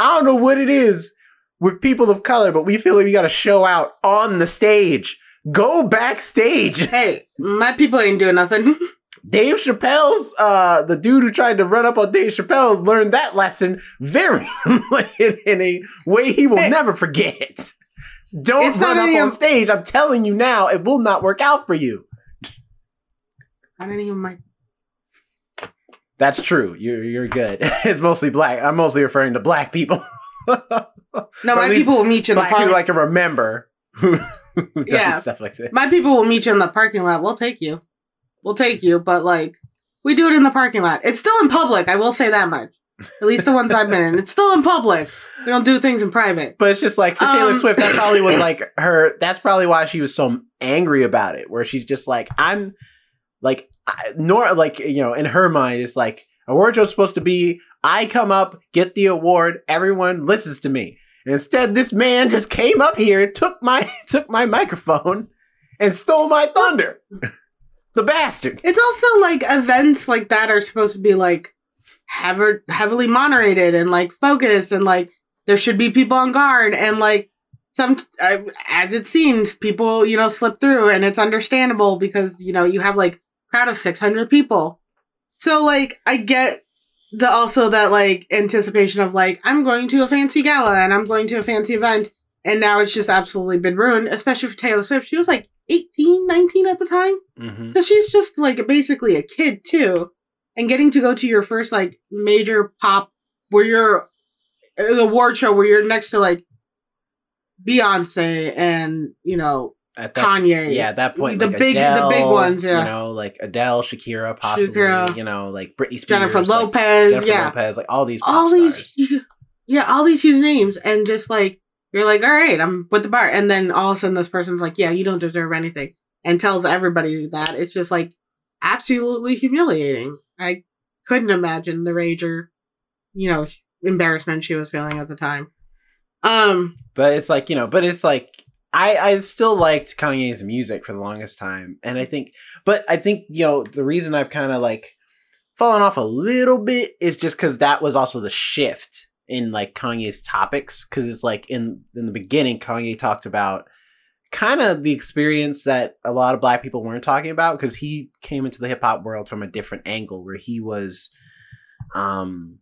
i don't know what it is with people of color but we feel like we gotta show out on the stage go backstage Hey, my people ain't doing nothing. Dave Chappelle's uh the dude who tried to run up on Dave Chappelle learned that lesson very in, in a way he will Hey. never forget. Don't It's run up on of- stage. I'm telling you now, it will not work out for you. I didn't even mind. That's true. You're you're good. it's mostly black. I'm mostly referring to black people. No, my people will meet you in the black park. people I can remember who who Yeah. stuff like that. my people will meet you in the parking lot. We'll take you. We'll take you, but like we do it in the parking lot. It's still in public. I will say that much. At least the ones I've been in. It's still in public. We don't do things in private. But it's just like for Taylor Um, Swift, that probably was like her. That's probably why she was so angry about it. Where she's just like, I'm like, Nor like you know, in her mind, it's like award show's supposed to be. I come up, get the award, everyone listens to me. And instead, this man just came up here, took my took my microphone, and stole my thunder. the bastard. It's also like events like that are supposed to be like heav- heavily moderated and like focused and like there should be people on guard and like some uh, as it seems people you know slip through and it's understandable because you know you have like crowd of 600 people. So like i get the also that like anticipation of like i'm going to a fancy gala and i'm going to a fancy event. And now it's just absolutely been ruined especially for taylor swift. She was like 18 19 at the time. Mm-hmm. so she's just like basically a kid too, and getting to go to your first like major pop where you're an award show where you're next to like Beyonce and you know At that, Kanye. Yeah, at that point, The like big- the big ones, yeah. You know, like Adele, Shakira, possibly. Shakira. You know, like Britney Spears, Jennifer like, Lopez, Jennifer yeah, Lopez, like all these, all these, yeah, all these huge names, and just like you're like, all right, I'm with the bar, and then all of a sudden this person's like, yeah, you don't deserve anything, and tells everybody that it's just like absolutely humiliating. I couldn't imagine the rage or, you know, embarrassment she was feeling at the time. Um, But it's like you know, but it's like I I still liked Kanye's music for the longest time, and I think, but I think you know the reason I've kind of like fallen off a little bit is just because that was also the shift in like Kanye's topics because it's like in in the beginning Kanye talked about kind of the experience that a lot of black people weren't talking about because he came into the hip hop world from a different angle where he was um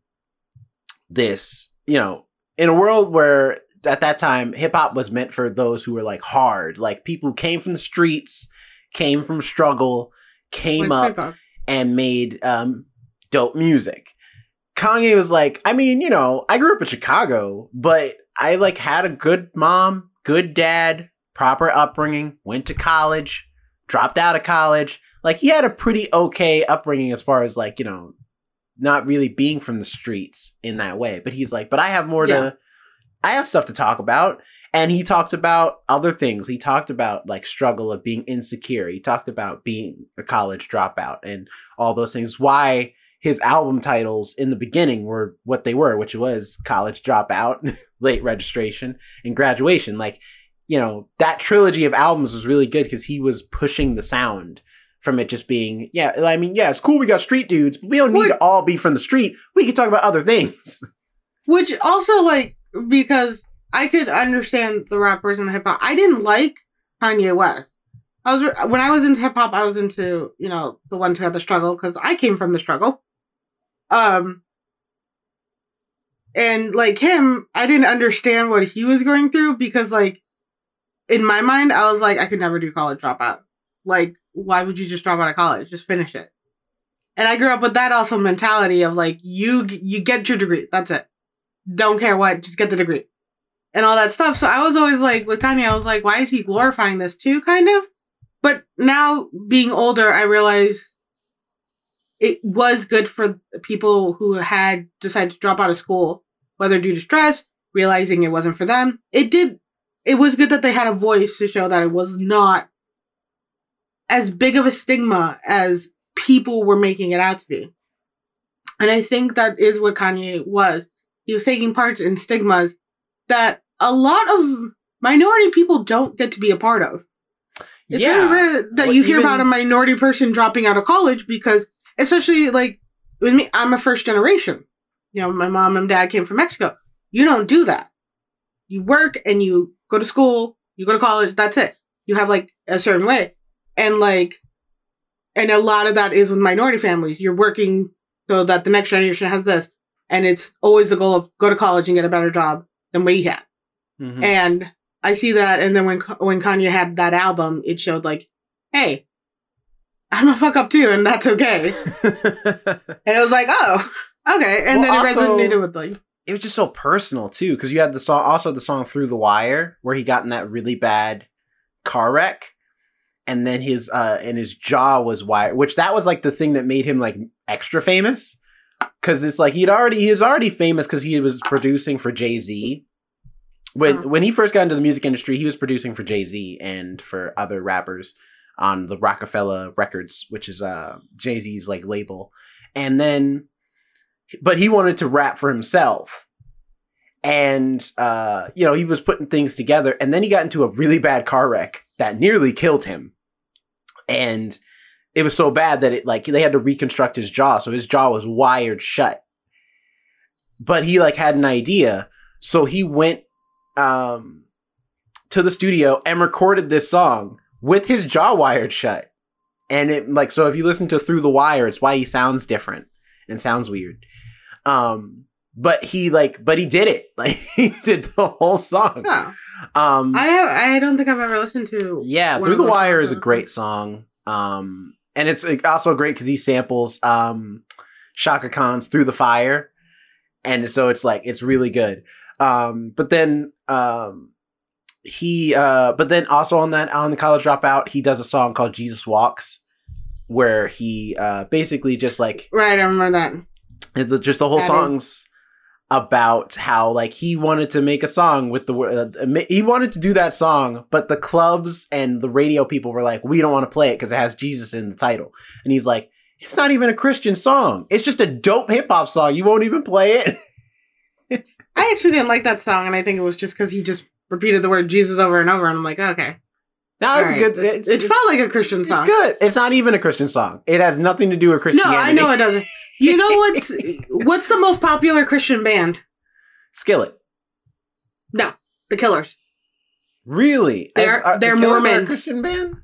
this you know in a world where at that time hip hop was meant for those who were like hard like people who came from the streets came from struggle came like, up and made um dope music. Kanye was like, I mean, you know, I grew up in Chicago, but I like had a good mom, good dad, proper upbringing, went to college, dropped out of college. Like he had a pretty okay upbringing as far as like, you know, not really being from the streets in that way. But he's like, but I have more Yeah. to I have stuff to talk about. And he talked about other things. He talked about like struggle of being insecure. He talked about being a college dropout and all those things. Why his album titles in the beginning were what they were, which was college dropout, late registration, and graduation. Like, you know, that trilogy of albums was really good because he was pushing the sound from it just being, yeah, I mean, yeah, it's cool we got street dudes, but we don't need What- to all be from the street. We can talk about other things. Which also like because I could understand the rappers and the hip hop. I didn't like Kanye West. I was when I was into hip hop, I was into you know the ones who had the struggle because I came from the struggle. Um, and like him, I didn't understand what he was going through because like in my mind, I was like, I could never do college dropout. Like, why would you just drop out of college? Just finish it. And I grew up with that also mentality of like you you get your degree, that's it don't care what, just get the degree. And all that stuff. So I was always like, with Kanye, I was like, why is he glorifying this too, kind of? But now, being older, I realize it was good for people who had decided to drop out of school, whether due to stress, realizing it wasn't for them. It did, it was good that they had a voice to show that it was not as big of a stigma as people were making it out to be. And I think that is what Kanye was he was taking parts in stigmas that a lot of minority people don't get to be a part of. It's yeah. very rare that Well, you hear even- about a minority person dropping out of college because, especially like with me, I'm a first generation. You know, my mom and dad came from Mexico. You don't do that. You work and you go to school, you go to college, that's it. You have like a certain way. And like, and a lot of that is with minority families. You're working so that the next generation has this and it's always the goal of go to college and get a better job than we had. Mhm. And I see that, and then when when Kanye had that album, it showed like, hey, I'm a fuck up too, and that's okay. And it was like, oh, okay. And Well, then it also- resonated with like, it was just so personal too because you had the song also the song through the wire where he got in that really bad car wreck and then his uh and his jaw was wired which that was like the thing that made him like extra famous because it's like he'd already he was already famous because he was producing for jay-z. When Uh-huh. when he first got into the music industry he was producing for jay-z and for other rappers on the Roc-A-Fella Records which is uh jay-z's like label. And then but he wanted to rap for himself. And uh you know he was putting things together. And then he got into a really bad car wreck that nearly killed him. And it was so bad that it like they had to reconstruct his jaw so his jaw was wired shut. But he like had an idea so he went um to the studio and recorded this song with his jaw wired shut. And it like so if you listen to through the wire it's why he sounds different and sounds weird. Um but he like but he did it. Like he did the whole song. Oh, um I have, I don't think I've ever listened to. yeah through the wire is a great song. Um and it's also great because he samples um Chaka Khan's through the fire and so it's like it's really good um but then um he uh but then also on that on the college dropout he does a song called jesus walks where he uh basically just like Right, I remember that. the, just the whole That is- songs about how like he wanted to make a song with the uh, he wanted to do that song but the clubs and the radio people were like we don't want to play it because it has jesus in the title. And he's like it's not even a christian song. It's just a dope hip-hop song. You won't even play it. I actually didn't like that song, and I think it was just because he just repeated the word Jesus over and over, and I'm like, okay. it's All a right, good it's, it felt like a Christian song. it's good. It's not even a christian song. It has nothing to do with No, christianity I know it doesn't. You know what's what's the most popular Christian band? skillet No, The Killers. really They're- Is- are- they're a Mormon. christian band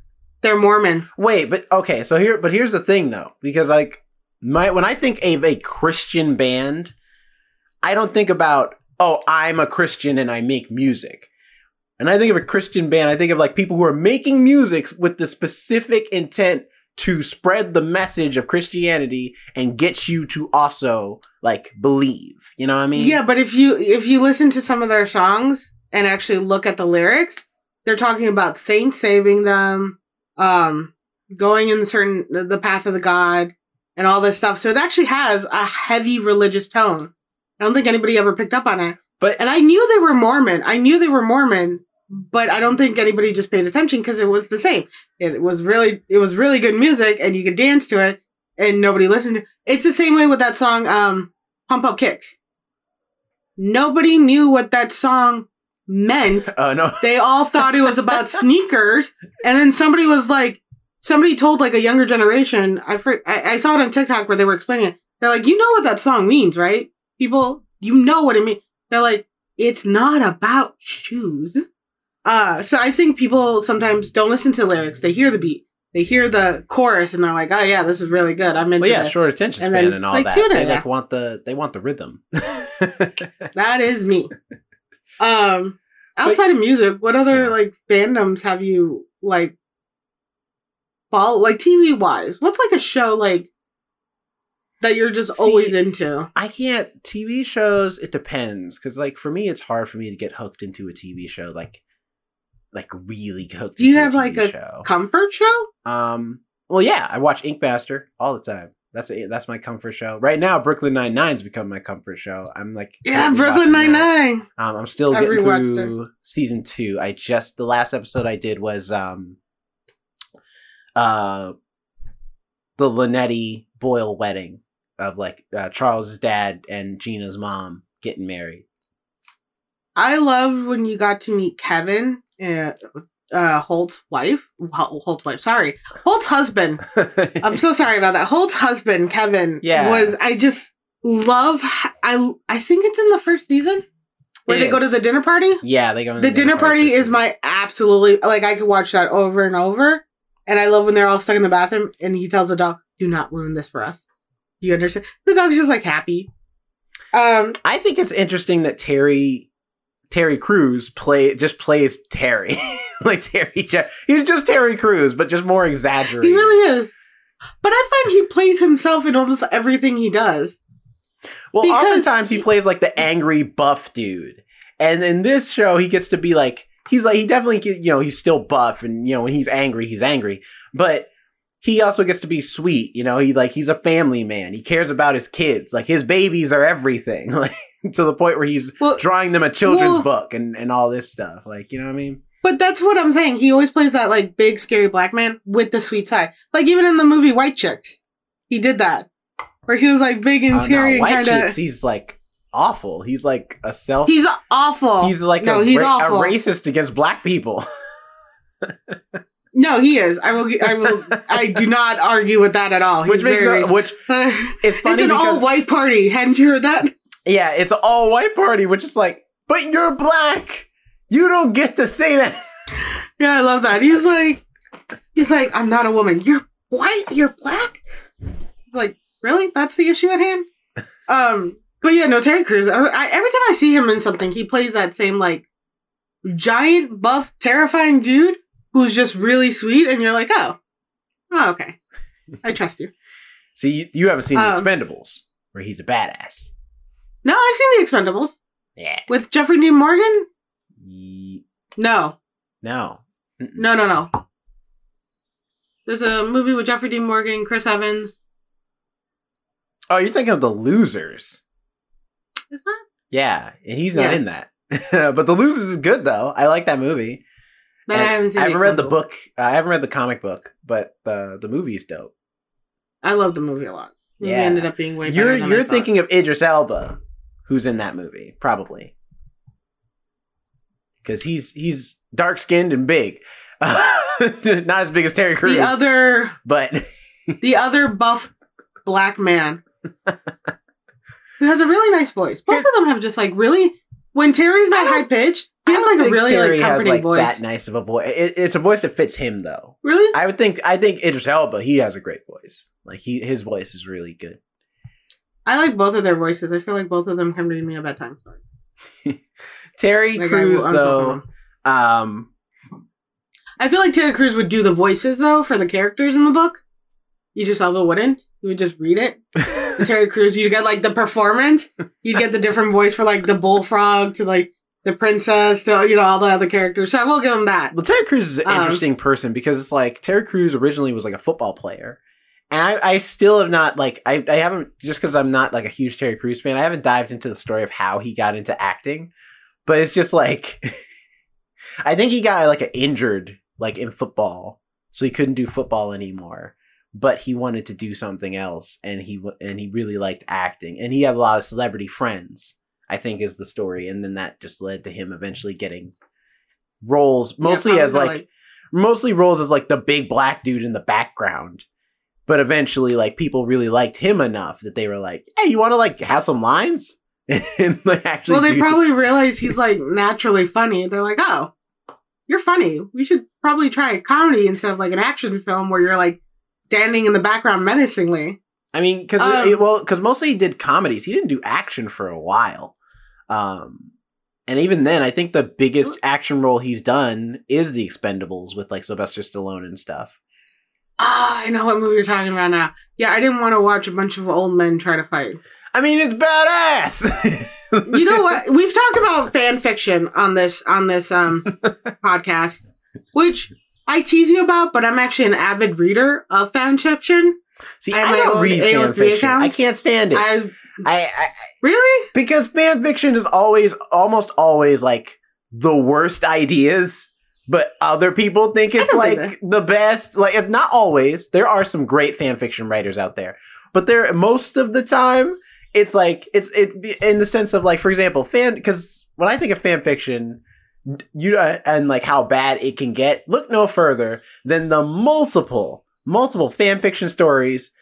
They're Mormons. Wait, but okay, so here but here's the thing though, because like my when I think of a Christian band, I don't think about, oh, I'm a Christian and I make music. And I think of a Christian band, I think of like people who are making music with the specific intent to spread the message of Christianity and get you to also like believe. You know what I mean? Yeah, but if you if you listen to some of their songs and actually look at the lyrics, they're talking about saints saving them, um, going in the certain the path of the God, and all this stuff. So it actually has a heavy religious tone. I don't think anybody ever picked up on it. But And I knew they were Mormon. I knew they were Mormon, but I don't think anybody just paid attention because it was the same. It was really it was really good music and you could dance to it and nobody listened It's the same way with that song um Pump Up Kicks. Nobody knew what that song meant. oh no. They all thought it was about sneakers and then somebody was like somebody told like a younger generation, I, I I saw it on TikTok where they were explaining it. They're like, "You know what that song means, right? People, you know what it means." They're like, it's not about shoes. Uh, so I think people sometimes don't listen to lyrics. They hear the beat, they hear the chorus, and they're like, "Oh yeah, this is really good. I'm into Well, yeah, this." short attention And span then, and all like, that. tune They in, like want the they want the rhythm. That is me. Um, outside of music, what other Yeah. like fandoms have you like follow like TV wise? What's like a show like that you're just See, always into? I can't TV shows. It depends because, like, for me, it's hard for me to get hooked into a TV show. Like, like really hooked. Do you have, a like, a show? Comfort show? um. Well, yeah, I watch Ink Master all the time. That's a, that's my comfort show. Right now, Brooklyn Nine Nine's become my comfort show. I'm like, Yeah, Brooklyn Nine. Nine. Um, I'm still getting through season two. I just the last episode I did was um, uh, the Linetti Boyle wedding of like uh, Charles's dad and Gina's mom getting married. I loved when you got to meet Kevin, uh, uh, Holt's wife. Holt's wife, sorry, Holt's husband. I'm so sorry about that. Holt's husband, Kevin, Yeah. was I just love. I I think it's in the first season where It they go to the dinner party. yeah, they go. on The dinner party is my absolutely like I could watch that over and over, and I love when they're all stuck in the bathroom and he tells the dog, "Do not ruin this for us." Do you understand? The dog's just like happy. Um, I think it's interesting that Terry Terry Crews play just plays Terry like Terry. He's just Terry Crews, but just more exaggerated. he really is. But I find he plays himself in almost everything he does. Well, Because- oftentimes he plays like the angry buff dude, and in this show he gets to be like he's like he definitely you know he's still buff, and you know when he's angry he's angry, but he also gets to be sweet. You know he like he's a family man. He cares about his kids. Like his babies are everything. Like to the point where he's Well, drawing them a children's well- book and and all this stuff. Like you know what I mean? but that's what I'm saying. He always plays that like big scary black man with the sweet side. Like even in the movie White Chicks, he did that. Where he was like big and Oh, no, scary and White kind Chicks, of he's like awful. He's like a self. He's awful. He's like no, a, he's ra- awful. a racist against black people. No, he is. I will. I will. I do not argue with that at all. He's which makes very it, which it's funny it's an all white party. Hadn't you heard that? Yeah, it's an all white party, which is like, but you're black. You don't get to say that. Yeah, I love that. He's like, he's like, I'm not a woman. You're white. You're black. Like, really? That's the issue at hand. Um, but yeah, no, Terry Crews. I, I, every time I see him in something, he plays that same like giant, buff, terrifying dude who's just really sweet, and you're like, oh, oh, okay, I trust you. See, you, you haven't seen Um, the Expendables, where he's a badass. No, I've seen The Expendables Yeah. with Jeffrey Dean Morgan. Ye- No, No. Mm-mm. no, no, no. There's a movie with Jeffrey Dean Morgan, Chris Evans. Oh, you're thinking of the losers. Is that? Yeah, and he's not Yes. in that. but the losers is good though. I like that movie. No, I haven't seen. I haven't read the book. Uh, I haven't read the comic book, but the the movie's dope. I love the movie a lot. The Yeah. ended up being way better You're you're thinking of Idris Elba, who's in that movie, probably. Because he's he's dark skinned and big. Not as big as Terry Crews. the other but the other buff black man who has a really nice voice. Both of them have just like really when Terry's that don't- high pitched, he has like a really Terry like has like voice. that nice of a voice. It, it's a voice that fits him though. Really? I would think I think Idris Elba, he has a great voice. Like he his voice is really good. I like both of their voices. I feel like both of them can read me a bedtime story. Terry Like, Crews though, um I feel like Terry Crews would do the voices though for the characters in the book. Idris Elba wouldn't. You would just read it. Terry Crews, you'd get like the performance. You'd get the different voice for like the bullfrog to like the princess to you know all the other characters. So I will give him that. Well, Terry Crews is an Um, interesting person because it's like Terry Crews originally was like a football player. And I, I still have not like I, I haven't just because I'm not like a huge Terry Crews fan, I haven't dived into the story of how he got into acting. But it's just like I think he got like injured like in football, so he couldn't do football anymore. But he wanted to do something else, and he and he really liked acting, and he had a lot of celebrity friends. I think is the story, and then that just led to him eventually getting roles, mostly Yeah, as probably like mostly roles as like the big black dude in the background. But eventually, like people really liked him enough that they were like, "Hey, you want to like have some lines?" and like actually, Well, they do- probably realize he's like naturally funny. They're like, oh, you're funny. We should probably try a comedy instead of like an action film where you're like standing in the background menacingly. I mean, because Um, well, because mostly he did comedies. He didn't do action for a while. Um, and even then, I think the biggest action role he's done is The Expendables with like Sylvester Stallone and stuff. Ah, I know what movie you're talking about now. Yeah, I didn't want to watch a bunch of old men try to fight. I mean, it's badass. You know what? We've talked about fan fiction on this on this um podcast, which I tease you about, but I'm actually an avid reader of fan fiction. See, I I, don't read fan AO3 fiction. account. I can't stand it. I, I I, really because fan fiction is always, almost always like the worst ideas, but other people think it's like the best. Like, it's not always. There are some great fan fiction writers out there, but there most of the time it's like it's it in the sense of like, for example, fan. Because when I think of fan fiction. You uh, and like how bad it can get. Look no further than the multiple, multiple fan fiction stories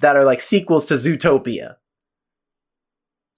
that are like sequels to Zootopia.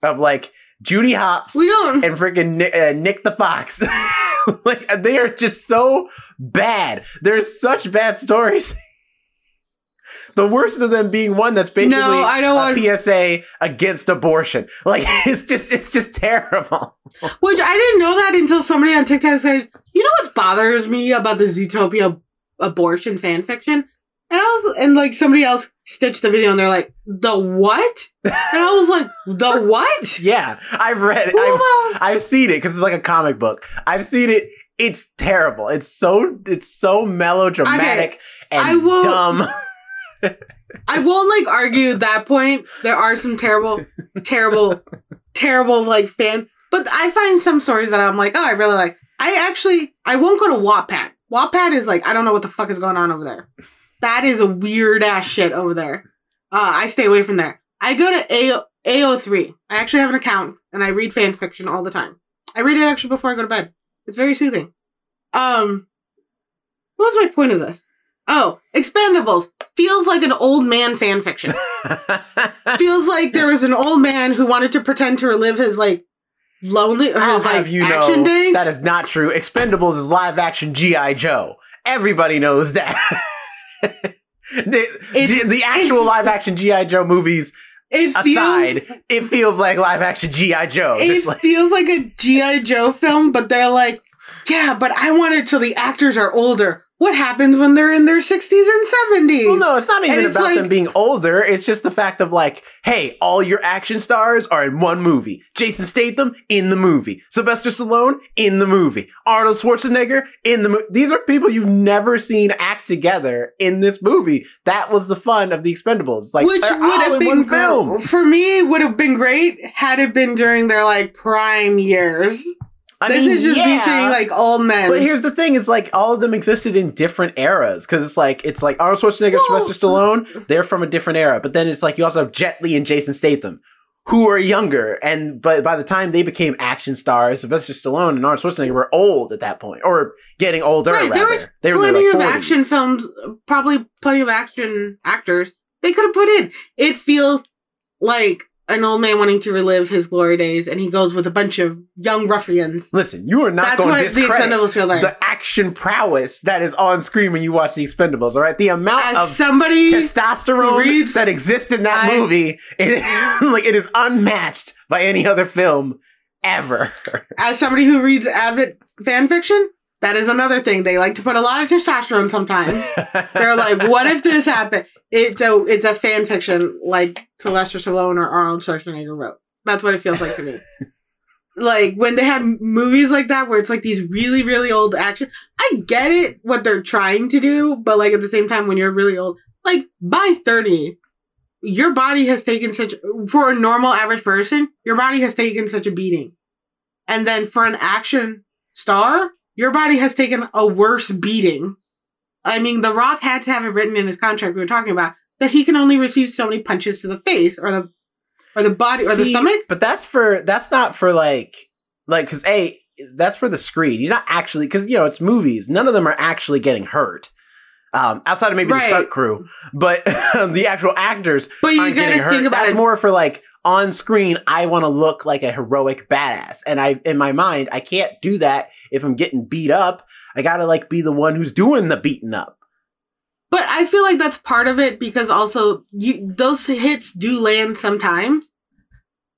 Of like Judy Hopps we don't. and freaking Nick, uh, Nick the Fox. like they are just so bad. They're such bad stories. the worst of them being one that's basically No, I don't a want- PSA against abortion. Like it's just it's just terrible. Which I didn't know that until somebody on TikTok said, "You know what bothers me about the Zootopia abortion fan fiction? And I was, and like somebody else stitched the video and they're like, the what? And I was like, the what? Yeah, I've read it. I've, I've seen it because it's like a comic book. I've seen it. It's terrible. It's so it's so melodramatic I and will- dumb. I won't like argue that point. There are some terrible, terrible, terrible like fan. But I find some stories that I'm like, oh, I really like. I actually, I won't go to Wattpad. Wattpad is like, I don't know what the fuck is going on over there. That is a weird ass shit over there. Uh, I stay away from there. I go to A- AO3. I actually have an account and I read fan fiction all the time. I read it actually before I go to bed. It's very soothing. Um, what was my point of this? Oh, Expendables feels like an old man fan fiction. feels like there was an old man who wanted to pretend to relive his like lonely or his like have you action know days. that is not true. Expendables is live action GI Joe. Everybody knows that. the, It- the actual live action GI Joe movies it feels aside, it feels like live action GI Joe. it like, feels like a GI Joe film, but they're like, yeah, but I want it till the actors are older. What happens when they're in their sixties and seventies? well, no, it's not even it's about them like- being older. It's just the fact of like, hey, all your action stars are in one movie. Jason Statham in the movie. Sylvester Stallone in the movie. Arnold Schwarzenegger in the movie. These are people you've never seen act together in this movie. That was the fun of the Expendables. Like Which would all have in been film. for me. Would have been great had it been during their like prime years. I this mean, is just me saying like old men. But here's the thing: is like all of them existed in different eras because it's like it's like Arnold Schwarzenegger, Well- Sylvester Stallone, they're from a different era. But then it's like you also have Jet Li and Jason Statham, who are younger, and but by the time they became action stars, Sylvester Stallone and Arnold Schwarzenegger were old at that point, or getting older. Right, there was they were plenty their, of 40s. action films, probably plenty of action actors they could have put in. It feels like an old man wanting to relive his glory days, and he goes with a bunch of young ruffians. Listen, you are not That's going to what the Expendables feels like. the action prowess that is on screen when you watch the Expendables. All right, the amount As of somebody, testosterone reads- that exists in that I- movie, it, like it is unmatched by any other film ever. as somebody who reads avid fan fiction, that is another thing. They like to put a lot of testosterone sometimes. They're like, what if this happened? It's a it's a fan fiction like Sylvester Stallone or Arnold Schwarzenegger wrote. That's what it feels like to me. like when they have movies like that where it's like these really really old action. I get it what they're trying to do, but like at the same time when you're really old, like by 30, your body has taken such for a normal average person, your body has taken such a beating. And then for an action star, your body has taken a worse beating. I mean, The Rock had to have it written in his contract we were talking about that he can only receive so many punches to the face or the or the body or the stomach. But that's for that's not for like like because a that's for the screen. He's not actually because you know it's movies. None of them are actually getting hurt. Um, outside of maybe Right. the stunt crew, but the actual actors But you aren't gotta getting hurt. think about That's it. more for like on screen. I want to look like a heroic badass, and I in my mind I can't do that if I'm getting beat up. I gotta like be the one who's doing the beating up. But I feel like that's part of it because also you those hits do land sometimes.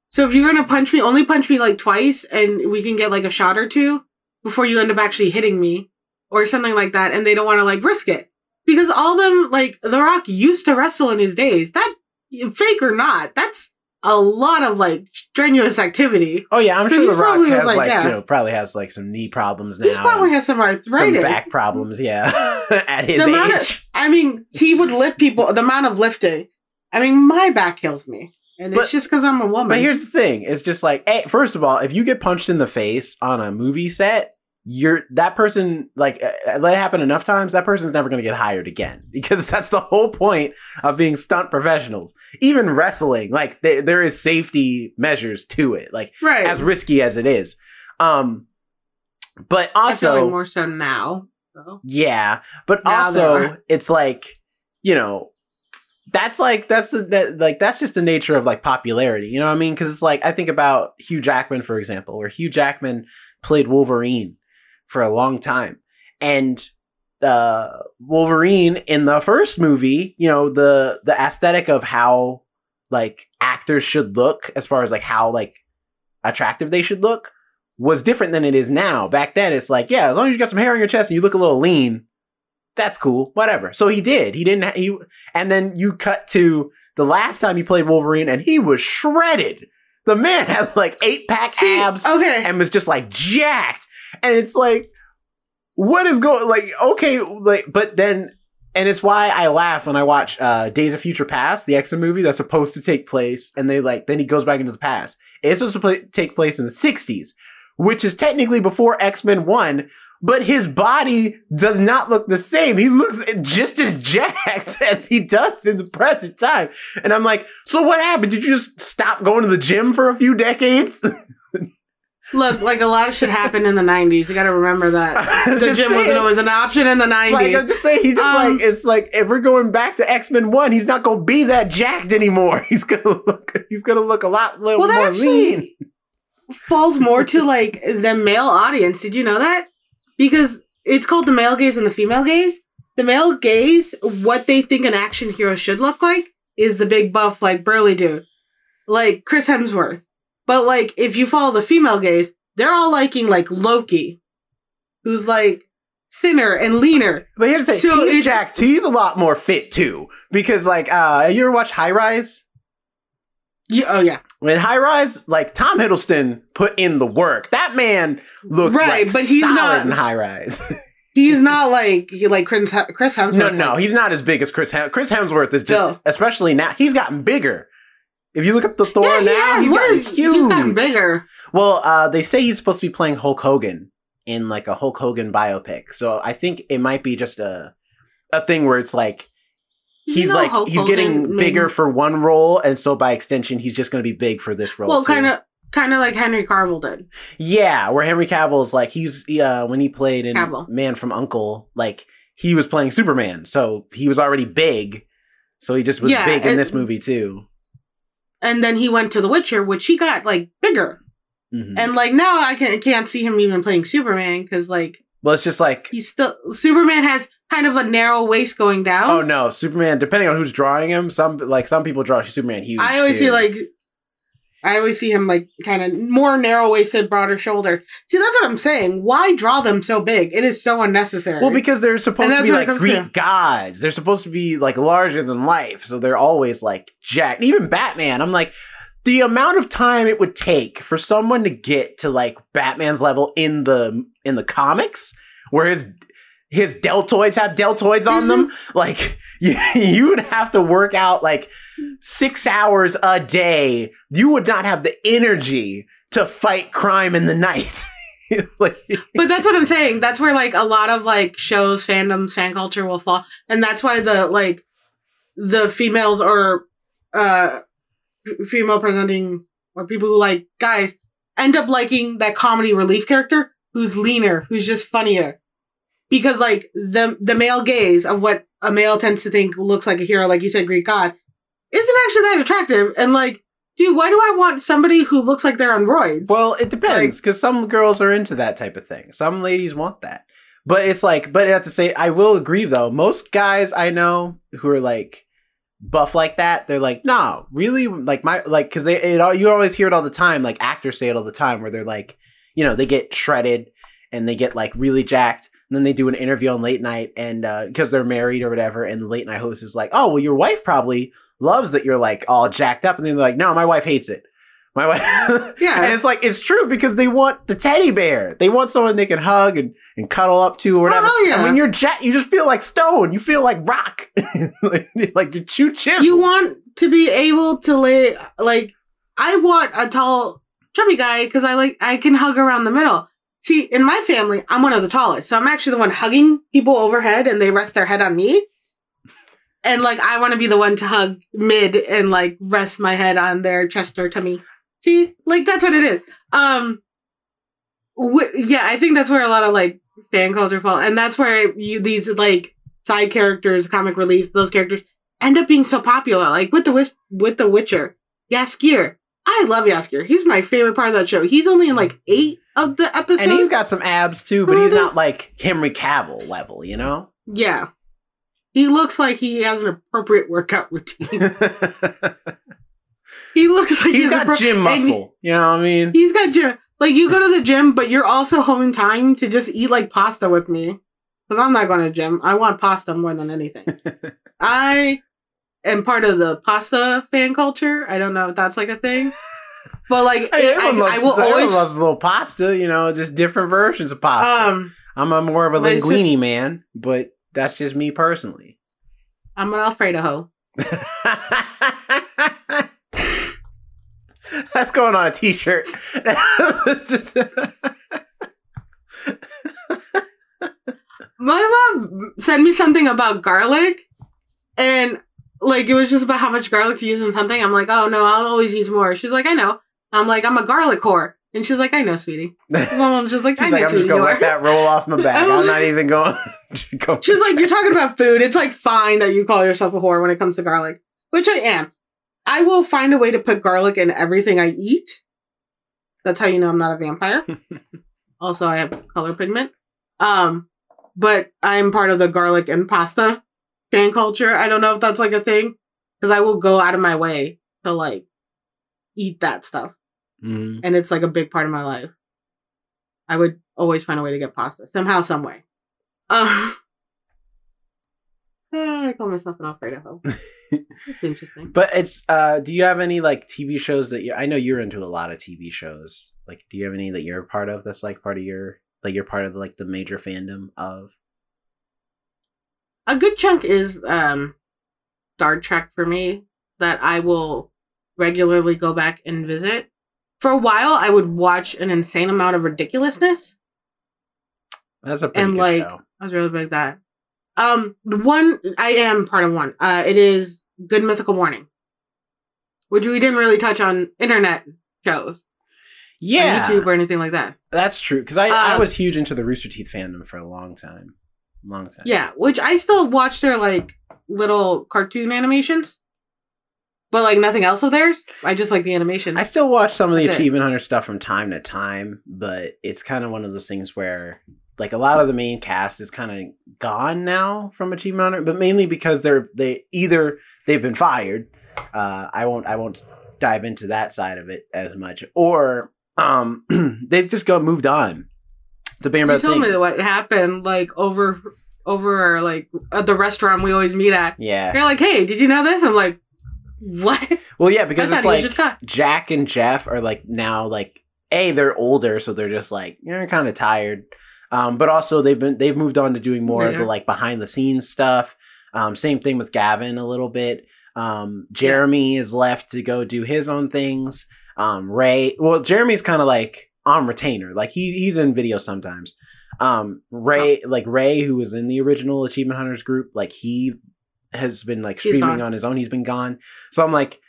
So if you're gonna punch me, only punch me like twice, and we can get like a shot or two before you end up actually hitting me or something like that, and they don't want to like risk it because all them like The Rock used to wrestle in his days. That fake or not, that's a lot of like strenuous activity. Oh yeah, I'm So sure the Rock probably has like, like, yeah. you know probably has like some knee problems now. He probably has some arthritis, some back problems. Yeah, at his The age. of- I mean, he would lift people. The amount of lifting. I mean, my back kills me, and But- it's just because I'm a woman. But here's the thing: it's just like, hey, first of all, if you get punched in the face on a movie set, you're that person. Like, uh, let it happen enough times, that person's never going to get hired again because that's the whole point of being stunt professionals. Even wrestling, like, th- there is safety measures to it, like right. as risky as it is. Um, but feel like also, more so now. So. yeah, but Now also, it's like, you know, that's like that's the that, like that's just the nature of like popularity. You know what I mean? Because it's like I think about Hugh Jackman, for example, where Hugh Jackman played Wolverine for a long time, and uh, Wolverine in the first movie, you know, the the aesthetic of how like actors should look, as far as like how like attractive they should look, was different than it is now. Back then, it's like, yeah, as long as you got some hair on your chest and you look a little lean, that's cool, whatever. So he did. He didn't. He and then you cut to the last time he played Wolverine, and he was shredded. The man had like eight pack abs okay. and was just like jacked. And it's like, what is going like? Okay, like, but then, and it's why I laugh when I watch uh, Days of Future Past, the X Men movie that's supposed to take place, and they like then he goes back into the past. It's supposed to take place in the '60s, which is technically before X Men One. But his body does not look the same. He looks just as jacked as he does in the present time. And I'm like, so what happened? Did you just stop going to the gym for a few decades? Look, like a lot of shit happened in the '90s. You got to remember that the gym wasn't always an option in the '90s. Like I'm just saying, he just Um, like it's like if we're going back to X Men One, he's not gonna be that jacked anymore. He's gonna look, he's gonna look a lot little well, that more actually lean. falls more to like the male audience. Did you know that? Because it's called the male gaze and the female gaze. The male gaze, what they think an action hero should look like, is the big buff, like burly dude, like Chris Hemsworth. But like, if you follow the female gaze, they're all liking like Loki, who's like thinner and leaner. But here's the thing: So he's jacked. He's a lot more fit too. Because like, uh, you ever watch High Rise? Yeah, oh yeah, When High Rise, like Tom Hiddleston put in the work. That man looked Right, like but he's solid not- in High Rise. he's not like he like Chris Chris Hemsworth. no, no, he's not as big as Chris. Hem- Chris Hemsworth is just, No. especially now, he's gotten bigger. If you look up the Thor yeah, he now, has. he's What gotten is- huge. He's gotten bigger. Well, uh, they say he's supposed to be playing Hulk Hogan in like a Hulk Hogan biopic. So I think it might be just a a thing where it's like You he's know like Hulk he's Hogan getting bigger for one role, and so by extension, he's just going to be big for this role. Well, kind of, kind of like Henry Cavill did. yeah. Where Henry Cavill is like he's uh, when he played in Cavill. Man from Uncle, like he was playing Superman, so he was already big. So he just was Yeah, big in this movie too. And then he went to The Witcher, which he got like bigger. Mhm. And like now, I can, can't see him even playing Superman because like well, it's just like he's still Superman has kind of a narrow waist going down. Oh no, Superman. Depending on who's drawing him, some like some people draw Superman huge. I always too. see like. I always see him like kind of more narrow waisted, broader shoulder. See, that's what I'm saying. Why draw them so big? It is so unnecessary. Well, because they're supposed to be like Greek to. gods. They're supposed to be like larger than life, so they're always like jacked. Even Batman, I'm like, the amount of time it would take for someone to get to like Batman's level in the in the comics, where his his deltoids have deltoids on them, Mm-hmm. like you, you would have to work out like six hours a day. You would not have the energy to fight crime in the night. like, but that's what I'm saying. That's where like a lot of like shows, fandoms, fan culture will fall, and that's why the like the females or uh female presenting or people who like guys end up liking that comedy relief character who's leaner, who's just funnier, because like the the male gaze of what a male tends to think looks like a hero, like you said, Greek god, isn't actually that attractive, and like. Dude, why do I want somebody who looks like they're on roids? Well, it depends because some girls are into that type of thing. Some ladies want that, but it's like, but at the same, I will agree though. Most guys I know who are like buff like that, they're like, no, really, like my like because they it all you always hear it all the time. Like actors say it all the time, where they're like, you know, they get shredded and they get like really jacked. And then they do an interview on late night, and uh, because they're married or whatever, and the late night host is like, "Oh, well, your wife probably loves that you're like all jacked up," and then they're like, "No, my wife hates it." My wife, Yeah. and it's like it's true because they want the teddy bear. They want someone they can hug and, and cuddle up to or whatever. Oh, hell yeah. And when you're jacked, you just feel like stone. You feel like rock, like, like you're chew chip. you want to be able to lay like I want a tall chubby guy because I like I can hug around the middle. See, in my family, I'm one of the tallest, so I'm actually the one hugging people overhead, and they rest their head on me. And like I want to be the one to hug mid and like rest my head on their chest or tummy. See, like that's what it is. Um, wh- yeah, I think that's where a lot of like fan culture fall, and that's where you these like side characters, comic reliefs, those characters end up being so popular. Like with the with the Witcher, Jaskier. I love Jaskier. He's my favorite part of that show. He's only in like eight of the episodes. and he's got some abs too, but he's uh-huh. not like Henry Cavill level, you know. yeah. He looks like he has an appropriate workout routine. he looks like he's he's got appro- gym muscle. You know what I mean? He's got gym. Like you go to the gym, but you're also home in time to just eat like pasta with me. because I'm not going to gym. I want pasta more than anything. I am part of the pasta fan culture. I don't know if that's like a thing, but like Hey, I, everyone, loves, I will everyone always loves a little pasta, you know, just different versions of pasta. um. I'm a more of a linguine sis- man, but that's just me personally. I'm an Alfredo hoe. That's going on a t-shirt. Just My mom sent me something about garlic, and like it was just about how much garlic to use in something. I'm like, oh no, I'll always use more. She's like, I know. I'm like, I'm a garlic whore, and she's like, I know, sweetie. My mom's just like, I know, like, I'm just gonna let that roll off my back. I'm not even going. going She's like, you're talking about food. It's like fine that you call yourself a whore when it comes to garlic, which I am. I will find a way to put garlic in everything I eat. That's how you know I'm not a vampire. also, I have color pigment. Um, but I'm part of the garlic and pasta fan culture. I don't know if that's like a thing because I will go out of my way to like eat that stuff, Mhm. and it's like a big part of my life. I would always find a way to get pasta somehow, some way. Um, I call myself an Alfredo. It's interesting. But it's uh do you have any like TV shows that you I know you're into a lot of TV shows. Like do you have any that you're a part of that's like part of your like you're part of like the major fandom of? A good chunk is um Star Trek for me that I will regularly go back and visit. For a while, I would watch an insane amount of ridiculousness. That's a pretty And, good like, show. I was really big that. Um, one I am part of one. Uh, it is Good Mythical Morning, which we didn't really touch on internet shows, Yeah. YouTube or anything like that. That's true cuz I I Uh, was huge into the Rooster Teeth fandom for a long time. Long time. Yeah, which I still watch their like little cartoon animations, but like nothing else of theirs. I just like the animation. I still watch some of the That's it. Achievement Hunter stuff from time to time, but it's kind of one of those things where like a lot of the main cast is kind of gone now from Achievement Hunter, but mainly because they're they either they've been fired. Uh, I won't I won't dive into that side of it as much, or um, they've just got moved on to bigger and you better told me what happened like over over like at the restaurant we always meet at. Yeah. You're like, hey, did you know this? I'm like, what? Well, yeah, because it's like Jack and Jeff are like now like a they're older, so they're just like you're kind of tired. Um, but also they've been they've moved on to doing more of the like behind the scenes stuff. Um, same thing with Gavin a little bit. Um, Jeremy is left to go do his own things. Um, Ray, well, Jeremy's kind of like on retainer, like he he's in videos sometimes. Um, Ray, like Ray, who was in the original Achievement Hunters group, like he has been like streaming gone. on his own. He's been gone. So I'm like,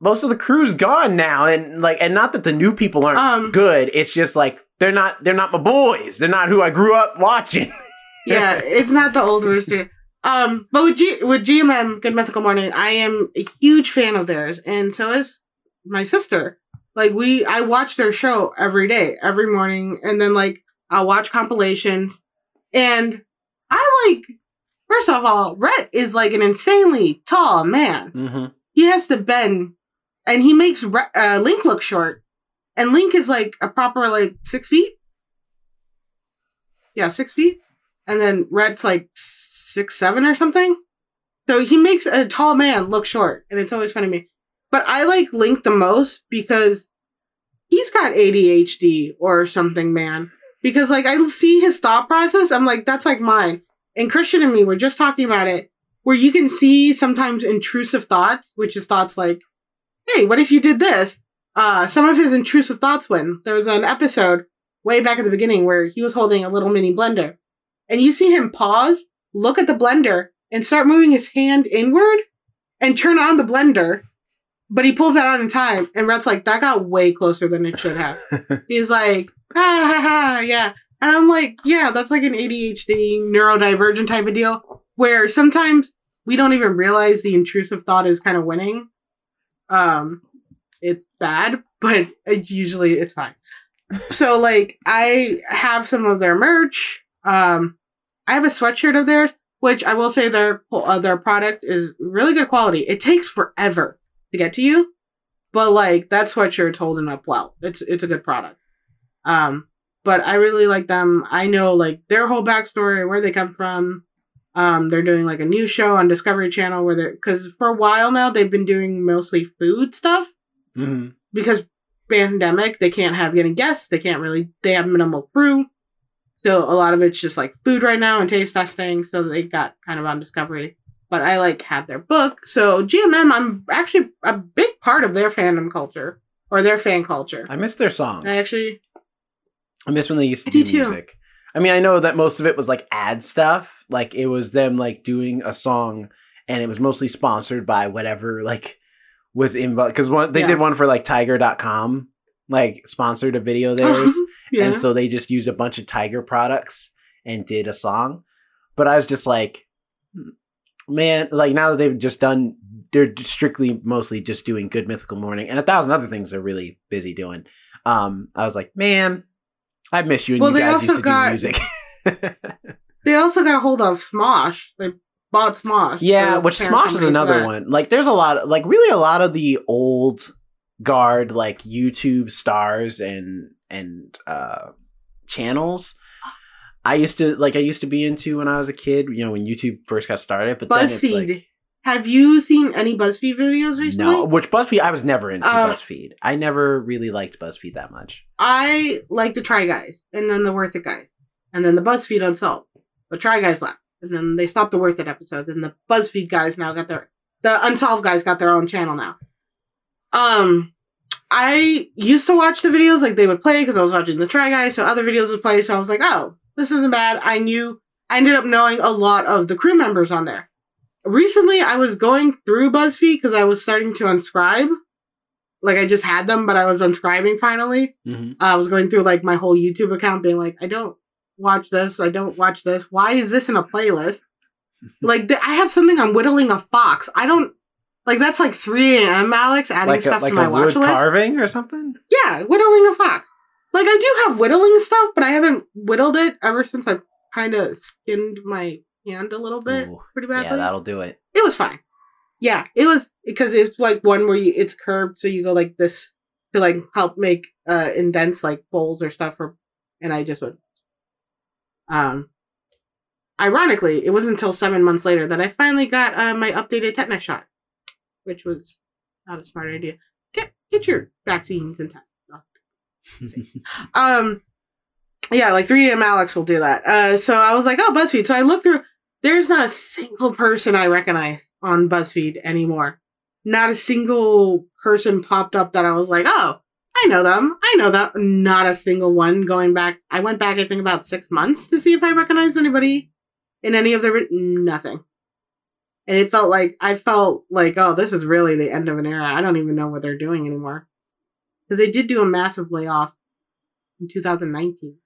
most of the crew's gone now, and like, and not that the new people aren't Um, good. It's just like they're not they're not my boys. They're not who I grew up watching. yeah, it's not the old rooster. Um, but with G with GMM Good Mythical Morning, I am a huge fan of theirs, and so is my sister. Like we, I watch their show every day, every morning, and then like I'll watch compilations, and I like. First of all, Rhett is like an insanely tall man. mm-hmm. He has to bend, and he makes uh, Link look short, and Link is like a proper like six feet. Yeah, six feet, and then Rhett's like six seven or something. So he makes a tall man look short, and it's always funny to me. But I like Link the most because he's got ADHD or something, man. Because like I see his thought process, I'm like, that's like mine. And Christian and me were just talking about it, where you can see sometimes intrusive thoughts, which is thoughts like, hey, what if you did this? Uh, some of his intrusive thoughts when there was an episode way back at the beginning where he was holding a little mini blender. And you see him pause, look at the blender, and start moving his hand inward and turn on the blender. But he pulls that out in time, and Rhett's like, that got way closer than it should have. He's like, ha ha ha, yeah. And I'm like, yeah, that's like an ADHD neurodivergent type of deal where sometimes we don't even realize the intrusive thought is kind of winning. Um, it's bad, but it usually it's fine. So like, I have some of their merch. Um, I have a sweatshirt of theirs, which I will say their uh, their product is really good quality. It takes forever to get to you, but like that sweatshirt's holding up well. It's it's a good product. Um, but I really like them. I know like their whole backstory, where they come from. Um, they're doing like a new show on Discovery Channel where they're because for a while now they've been doing mostly food stuff hmm because pandemic they can't have any guests they can't really they have minimal crew so a lot of it's just like food right now and taste testing so they got kind of on discovery but i like have their book so gmm i'm actually a big part of their fandom culture or their fan culture I miss their songs. i actually I miss when they used to I do do, music. I mean, I know that most of it was like ad stuff. Like it was them like doing a song, and it was mostly sponsored by whatever like was involved. Because one they Yeah. did one for like Tiger.com, like sponsored a video theirs, yeah and so they just used a bunch of Tiger products and did a song. But I was just like, man, like now that they've just done, they're strictly mostly just doing Good Mythical Morning and a thousand other things they're really busy doing. Um, I was like, man, I miss you and Well, you they guys also used to got- do music. they also got a hold of smosh they bought smosh yeah, which Smosh is another one. Like, there's a lot of like really a lot of the old guard like YouTube stars and and uh channels. I used to like I used to be into when I was a kid. You know, when YouTube first got started, but then it's BuzzFeed. like have you seen any buzzfeed videos recently no, which BuzzFeed I was never into Uh, BuzzFeed. I never really liked BuzzFeed that much. I like the Try Guys, and then the Worth It guys, and then the BuzzFeed Unsolved. The Try Guys left, and then they stopped the Worth It episodes, and the BuzzFeed guys now got their the Unsolved guys got their own channel now. Um, I used to watch the videos like they would play because I was watching the Try Guys, so other videos would play. So I was like, oh, this isn't bad. I knew. I ended up knowing a lot of the crew members on there. Recently, I was going through BuzzFeed because I was starting to unscribe. Like I just had them, but I was unscribing finally. Mm-hmm. I was going through like my whole YouTube account, being like, I don't watch this. I don't watch this. Why is this in a playlist? like th- I have something I'm whittling a fox. I don't like that's like 3 a.m. Alex adding Like a, stuff like to my watch list. carving or something. Yeah, whittling a fox. Like I do have whittling stuff, but I haven't whittled it ever since I kind of skinned my hand a little bit Ooh, pretty badly. yeah, that'll do it. it was fine. Yeah, it was because it's like one where you, it's curved, so you go like this to like help make uh indents like bowls or stuff. Or and I just would. Um, ironically, it wasn't until seven months later that I finally got uh, my updated tetanus shot, which was not a smart idea. Get get your vaccines in tetanus. Um, yeah, like 3M Alex will do that. Uh, so I was like, oh, BuzzFeed. So I looked through. There's not a single person I recognize on BuzzFeed anymore. Not a single person popped up that I was like, oh, I know them. I know that. Not a single one going back. I went back, I think, about six months to see if I recognized anybody in any of the. Nothing. And it felt like, I felt like, oh, this is really the end of an era. I don't even know what they're doing anymore. Because they did do a massive layoff in 2019,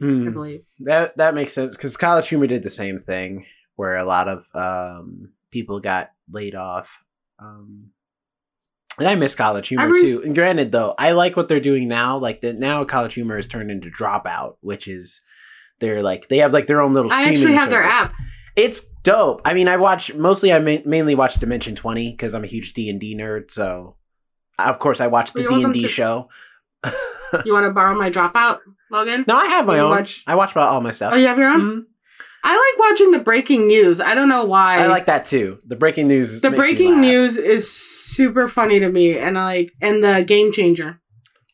I Hmm. believe. That that makes sense because College Humor did the same thing, where a lot of um, people got laid off. Um, and I miss College Humor too. And granted, though, I like what they're doing now. Like that now, College Humor has turned into Dropout, which is they're like they have like their own little. I actually have their app. It's dope. I mean, I watch mostly. I ma- mainly watch Dimension Twenty because I'm a huge D and D nerd. So, of course, I watch the D and D show. You want to borrow my dropout login? no, I have my own. watch- I watch about all my stuff. Oh, you have your own? Mhm. I like watching the breaking news. I don't know why. I like that too. The breaking news. the breaking news is super funny to me, and I like and the game changer.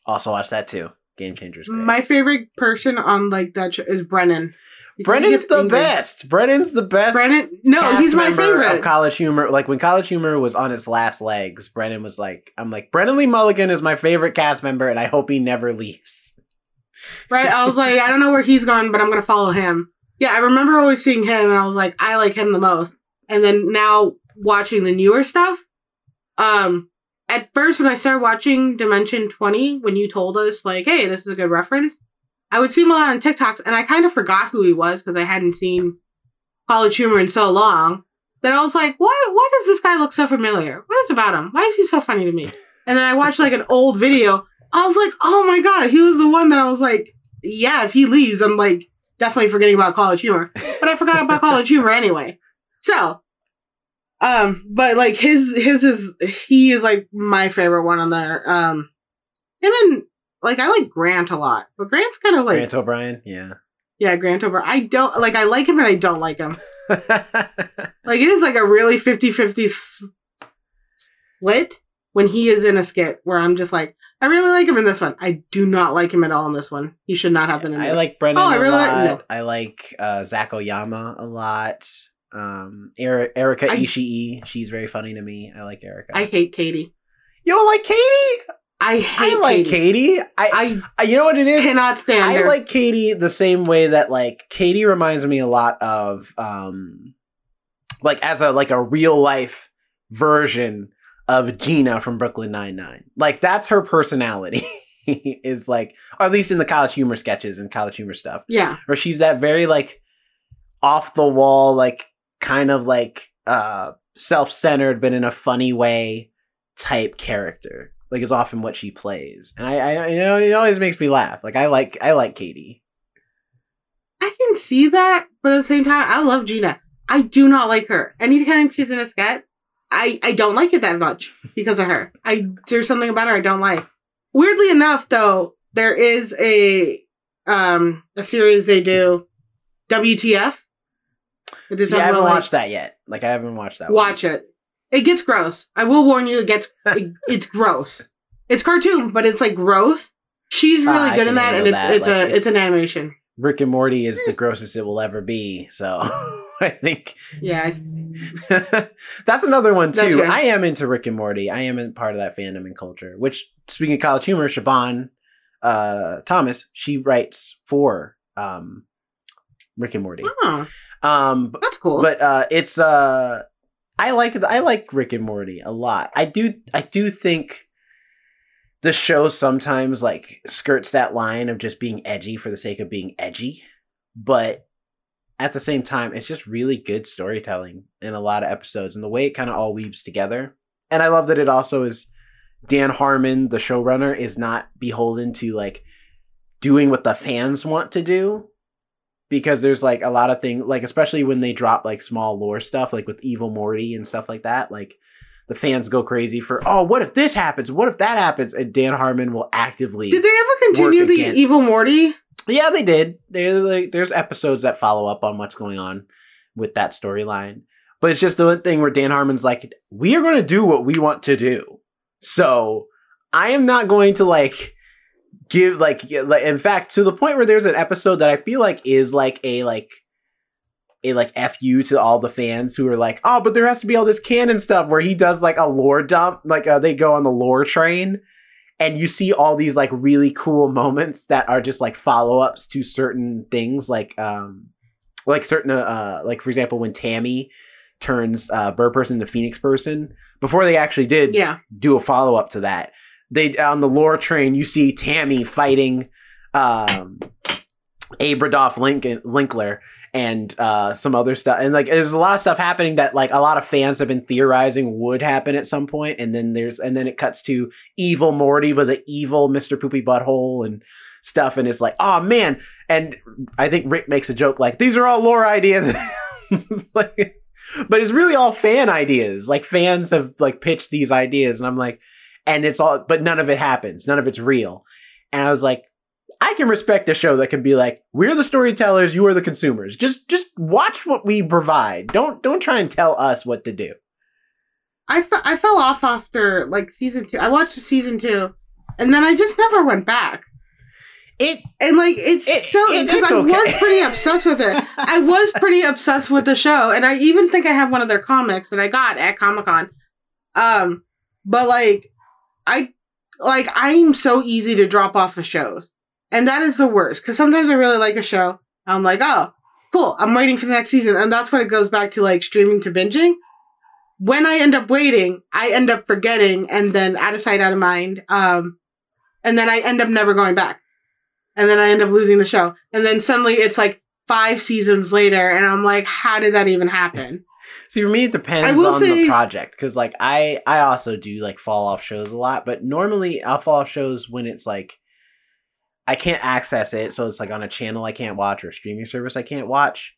Also watch that too. Game Changers. Great. My favorite person on like that show is Brennan. Brennan's the angry. best. Brennan's the best. Brennan, no, he's my favorite. Of College Humor, like when College Humor was on its last legs, Brennan was like, "I'm like Brennan Lee Mulligan is my favorite cast member, and I hope he never leaves." right? I was like, I don't know where he's gone, but I'm gonna follow him. Yeah, I remember always seeing him, and I was like, I like him the most. And then now watching the newer stuff, um, at first when I started watching Dimension Twenty, when you told us like, hey, this is a good reference, I would see him a lot on TikToks, and I kind of forgot who he was because I hadn't seen College Humor in so long. That I was like, why? Why does this guy look so familiar? What is about him? Why is he so funny to me? And then I watched like an old video. I was like, oh my god, he was the one that I was like, yeah, if he leaves, I'm like definitely forgetting about College Humor. But I forgot about College Humor anyway. So, um, but like his his is he is like my favorite one on there. Um, him and like I like Grant a lot, but Grant's kind of like Grant O'Brien, yeah. yeah, Grant over. I don't like. I like him and I don't like him. Like it is like a really 50-50 s- split when he is in a skit where I'm just like, I really like him in this one. I do not like him at all in this one. He should not have been in This. I like Brendan Oh, I a really like- lot. no. I like uh, Zach Oyama a lot. Um, Eri- Erica I- Ishii, she's very funny to me. I like Erica. I hate Katie. you don't like Katie? I hate I like Katie. Katie. I, I you know what it is? cannot stand I her. like Katie the same way that like Katie reminds me a lot of um like as a like a real life version of Gina from Brooklyn Nine Nine. Like that's her personality. is like or at least in the college humor sketches and college humor stuff. yeah. Where she's that very like off the wall, like kind of like uh self centered but in a funny way type character. Like is often what she plays. And I, I you know it always makes me laugh. Like I like I like Katie. I can see that, but at the same time, I love Gina. I do not like her. Anytime she's in a sketch, I I don't like it that much because of her. I there's something about her I don't like. Weirdly enough, though, there is a um a series they do, WTF. It is See, I haven't like- watched that yet. Like I haven't watched that. Watch it. It gets gross. I will warn you. It gets. It, it's gross. It's cartoon, but it's like gross. She's really I good in can that, and handle it's that. it's Like, a it's, an animation. Rick and Morty is the grossest it will ever be. So I think Yeah, I, that's another one That's too. fair. I am into Rick and Morty. I am in part of that fandom and culture. Which speaking of college humor, Siobhan uh, Thomas, she writes for um, Rick and Morty. oh, Um, that's cool. but uh it's uh i like i like rick and morty a lot. I do i do think the show sometimes like skirts that line of just being edgy for the sake of being edgy but at the same time it's just really good storytelling in a lot of episodes and the way it kind of all weaves together. And i love that it also is dan harmon the showrunner is not beholden to like doing what the fans want to do because there's like a lot of things like especially when they drop like small lore stuff like with evil morty and stuff like that like the fans go crazy for oh what if this happens? What if that happens? And dan harmon will actively Did they ever continue the against- Evil Morty? yeah they did. They like there's episodes that follow up on what's going on with that storyline. But it's just the one thing where dan harmon's like we are going to do what we want to do. So i am not going to like give like like in fact to the point where there's an episode that I feel like is like a like a like fu to all the fans who are like oh but there has to be all this canon stuff where he does like a lore dump like uh, they go on the lore train and you see all these like really cool moments that are just like follow-ups to certain things like um like certain uh like for example when Tammy turns uh bird person into phoenix person before they actually did Yeah. do a follow up to that. They on the lore train, you see Tammy fighting um Abradolf Lincoln Linkler and uh some other stuff. And like there's a lot of stuff happening that like a lot of fans have been theorizing would happen at some point, and then there's and then it cuts to evil Morty with the evil Mr. Poopy Butthole and stuff, and it's like, oh man. And I think Rick makes a joke like, these are all lore ideas. like but it's really all fan ideas. Like fans have like pitched these ideas, and I'm like, and it's all, but none of it happens. None of it's real. And I was like, I can respect a show that can be like, we're the storytellers, you are the consumers. Just just watch what we provide. Don't don't try and tell us what to do. I, fe- I fell off after like season two. I watched season two, and then I just never went back. It And like it's It- so it- because it's I okay. was pretty obsessed with it. I was pretty obsessed with the show, and I even think I have one of their comics that I got at Comic Con. Um, but like, I like I'm so easy to drop off of shows, and that is the worst because sometimes I really like a show. I'm like, oh, cool. I'm waiting for the next season, and that's when it goes back to like streaming to binging. When I end up waiting, I end up forgetting, and then out of sight, out of mind. Um, and then I end up never going back and then I end up losing the show. And then suddenly it's like five seasons later, and I'm like, how did that even happen? See for me it depends on say- the project because like I I also do like fall off shows a lot, but normally I'll fall off shows when it's like I can't access it, so it's like on a channel I can't watch or a streaming service I can't watch,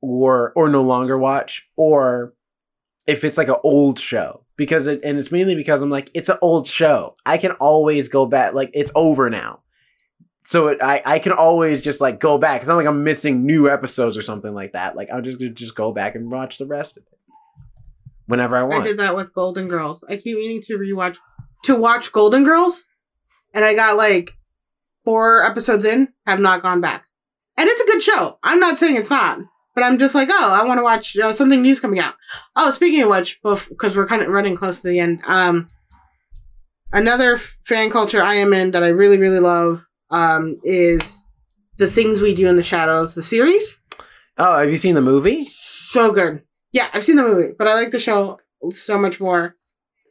or or no longer watch, or if it's like an old show. because it, and it's mainly because I'm like it's an old show. I can always go back. Like it's over now, so it, I I can always just like go back. It's not like I'm missing new episodes or something like that. Like I'm just gonna just go back and watch the rest of it whenever I want. I did that with Golden Girls. I keep meaning to rewatch to watch Golden Girls, and I got like four episodes in, have not gone back. And it's a good show. I'm not saying it's not, but I'm just like, oh, I want to watch uh, something new's coming out. Oh, speaking of which, because we're kind of running close to the end, um, another fan culture I am in that I really really love um is the things we do in the shadows, the series Oh, have you seen the movie? so good. Yeah, I've seen the movie, but I like the show so much more.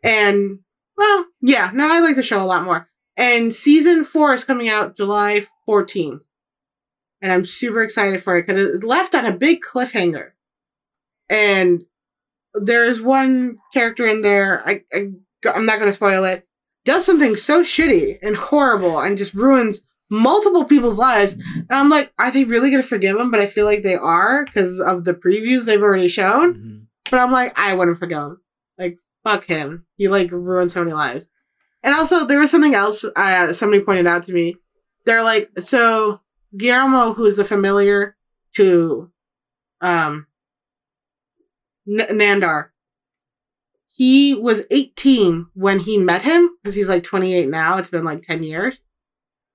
And well, yeah, no, I like the show a lot more. And season four is coming out July 14th. And I'm super excited for it because it's left on a big cliffhanger. And there's one character in there, I, I I'm not gonna spoil it, does something so shitty and horrible and just ruins multiple people's lives. And I'm like, are they really gonna forgive him? But I feel like they are because of the previews they've already shown. Mhm. But I'm like, I wouldn't forgive him. Like, fuck him. He like ruined so many lives. And also, there was something else uh, somebody pointed out to me. They're like, so Guillermo, who's the familiar to um N- Nandor, he was 18 when he met him because he's like 28 now. It's been like 10 years.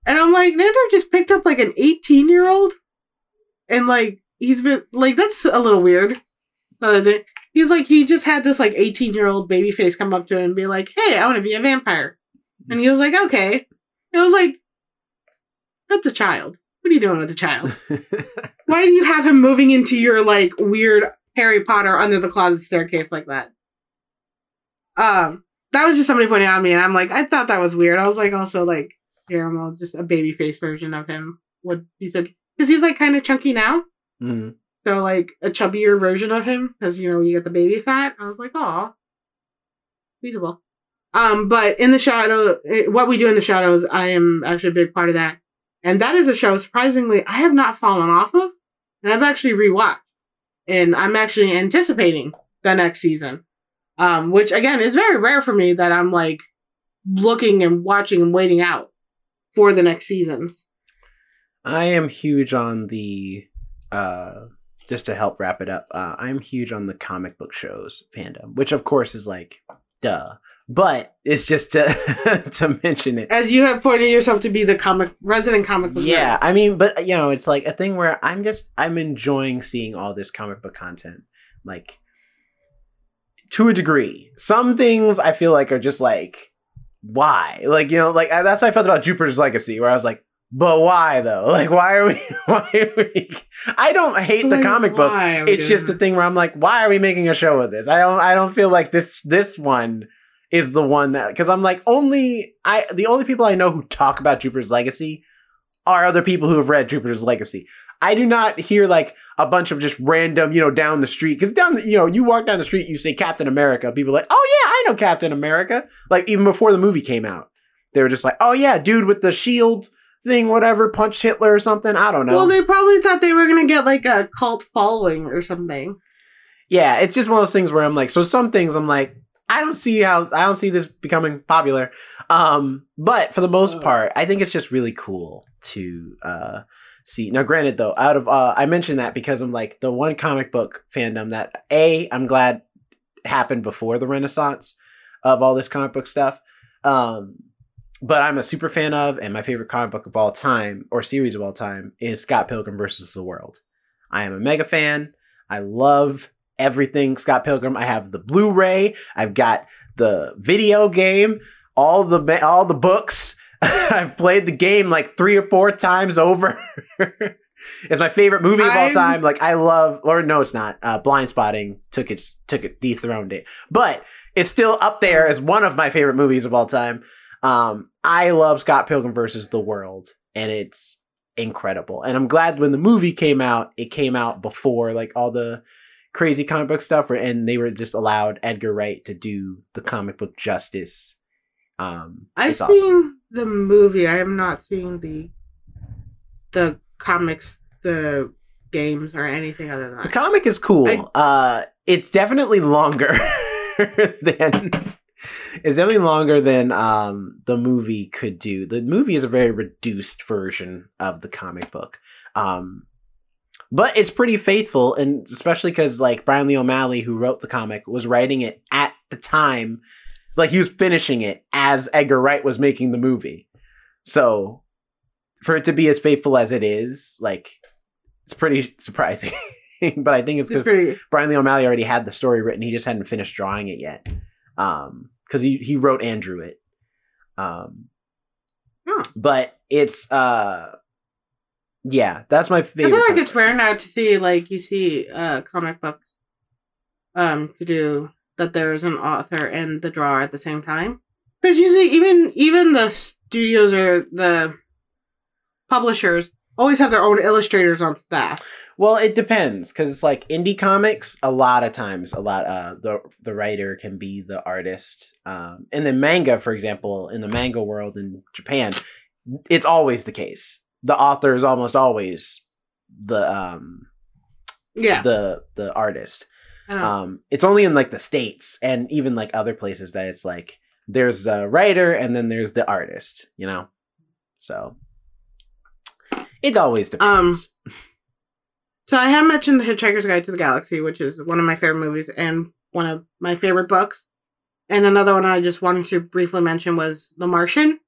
And I'm like, Nandor just picked up like an 18 year old. And like, he's been like, that's a little weird. He's like, he just had this like 18 year old baby face come up to him and be like, hey, I want to be a vampire. And he was like, okay. It was like, that's a child. What are you doing with a child? Why do you have him moving into your like weird Harry Potter under the closet staircase like that? Um, that was just somebody pointing out me, and I'm like, I thought that was weird. I was like, also like, Guillermo, just a baby face version of him would be so because he's like kind of chunky now. Mhm. So like a chubbier version of him, because you know you get the baby fat. I was like, oh, feasible. Um, but in the shadow, eh, what we do in the shadows, I am actually a big part of that, and that is a show. Surprisingly, I have not fallen off of, and I've actually rewatched, and I'm actually anticipating the next season. Um, which again is very rare for me that I'm like looking and watching and waiting out for the next seasons. I am huge on the uh just to help wrap it up, uh, I'm huge on the comic book shows fandom, which of course is like duh. But it's just to to mention it. As you have pointed yourself to be the comic resident comic book. Yeah. I mean, but you know, it's like a thing where I'm just I'm enjoying seeing all this comic book content. Like to a degree. Some things I feel like are just like why? Like, you know, like that's how I felt about Jupiter's Legacy where I was like, but why though? Like why are we why are we I don't hate the comic book. why It's just the thing where I'm like, why are we making a show of this? I don't I don't feel like this this one is the one that because I'm like only I the only people I know who talk about Jupiter's Legacy are other people who have read Jupiter's Legacy. I do not hear like a bunch of just random, you know, down the street. Because down, the, you know, you walk down the street, you say Captain America. People are like, oh yeah, I know Captain America. Like even before the movie came out, they were just like, oh yeah, dude with the shield thing, whatever, punched Hitler or something. I don't know. Well, they probably thought they were gonna get like a cult following or something. yeah, it's just one of those things where I'm like, so some things I'm like, I don't see how I don't see this becoming popular. Um, but for the most part, I think it's just really cool to uh see. Now, granted though, out of uh I mentioned that because I'm like the one comic book fandom that A, I'm glad happened before the renaissance of all this comic book stuff. Um but I'm a super fan of, and my favorite comic book of all time, or series of all time, is Scott Pilgrim versus the World. I am a mega fan. I love everything Scott Pilgrim. I have the Blu-ray. I've got the video game, all the all the books. I've played the game like three or four times over. it's my favorite movie of all I'm- time. Like I love, or no, it's not. Uh, Blind Spotting took it, took it, dethroned it, but it's still up there as one of my favorite movies of all time. Um, I love Scott Pilgrim versus the World, and it's incredible. And I'm glad when the movie came out, it came out before like all the crazy comic book stuff, and they were just allowed Edgar Wright to do the comic book justice. Um, I've awesome. seen the movie. I have not seen the the comics, the games, or anything other than The that. comic is cool. I- uh, it's definitely longer. than it's definitely longer than um the movie could do. The movie is a very reduced version of the comic book. Um but it's pretty faithful and especially cuz like Brian Lee O'Malley who wrote the comic was writing it at the time like he was finishing it as Edgar Wright was making the movie. So for it to be as faithful as it is, like it's pretty surprising. but I think it's because pretty. Brian Lee O'Malley already had the story written. He just hadn't finished drawing it yet. Um, because he he wrote and drew it. Um, but it's uh, yeah, that's my favorite. I feel like part. it's rare now to see like you see uh comic books um to do that there's an author and the drawer at the same time. Because usually even even the studios or the publishers always have their own illustrators on staff. Well, it depends because it's like indie comics, a lot of times, a lot uh the the writer can be the artist. Um, and then manga, for example, in the manga world in Japan, it's always the case. The author is almost always the um Yeah. the the artist. I don't know. Um, it's only in like the states and even like other places that it's like there's a writer and then there's the artist. You know, so it always depends. So I have mentioned The Hitchhiker's Guide to the Galaxy, which is one of my favorite movies and one of my favorite books. And another one I just wanted to briefly mention was The Martian.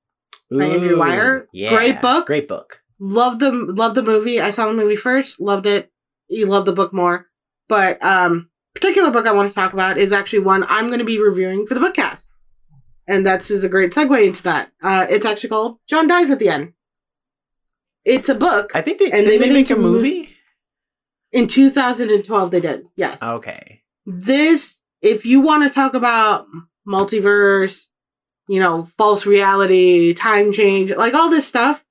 by Andrew Ooh, Weir. Great book. Great book. Love the love the movie. I saw the movie first, loved it. You love the book more. But um particular book I want to talk about is actually one I'm going to be reviewing for the bookcast. And that's is a great segue into that. Uh it's actually called John Dies at the End. It's a book. I think they And they they, make a movie? movie. In 2012 they did. Yes. Okay. this if you want to talk about multiverse you know false reality time change like all this stuff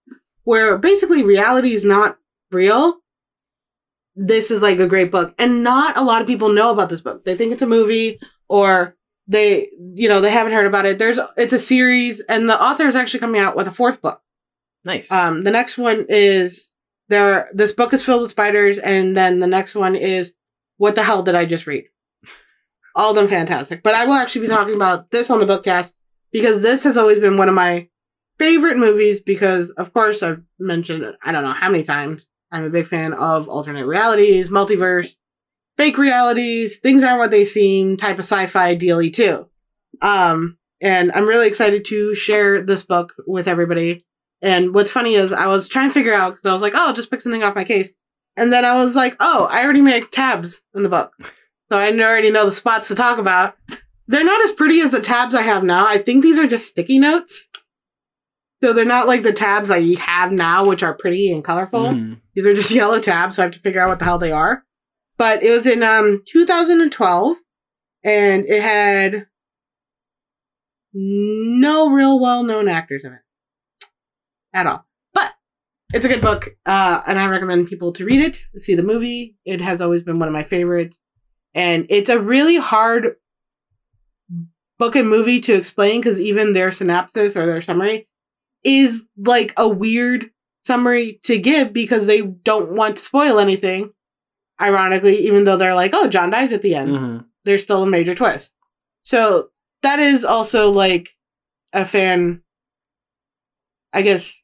where basically reality is not real this is like a great book and not a lot of people know about this book they think it's a movie or they you know they haven't heard about it there's it's a series and the author is actually coming out with a fourth book Nice. um, the next one is there. This book is filled with spiders, and then the next one is what the hell did I just read? All of them fantastic, but I will actually be talking about this on the bookcast because this has always been one of my favorite movies. Because of course I've mentioned it, I don't know how many times. I'm a big fan of alternate realities, multiverse, fake realities, things aren't what they seem type of sci-fi dealy too. Um, and I'm really excited to share this book with everybody. And what's funny is I was trying to figure out because I was like, oh, I'll just pick something off my case. And then I was like, oh, I already made tabs in the book. So I already know the spots to talk about. They're not as pretty as the tabs I have now. I think these are just sticky notes. So they're not like the tabs I have now, which are pretty and colorful. Mhm. These are just yellow tabs, so I have to figure out what the hell they are. But it was in um 2012, and it had no real well-known actors in it at all. But it's a good book, uh, and I recommend people to read it, see the movie. It has always been one of my favorites, and it's a really hard book and movie to explain because even their synopsis or their summary is like a weird summary to give because they don't want to spoil anything. Ironically, even though they're like, "Oh, John dies at the end," Mhm. there's still a major twist. So that is also like a fan, I guess,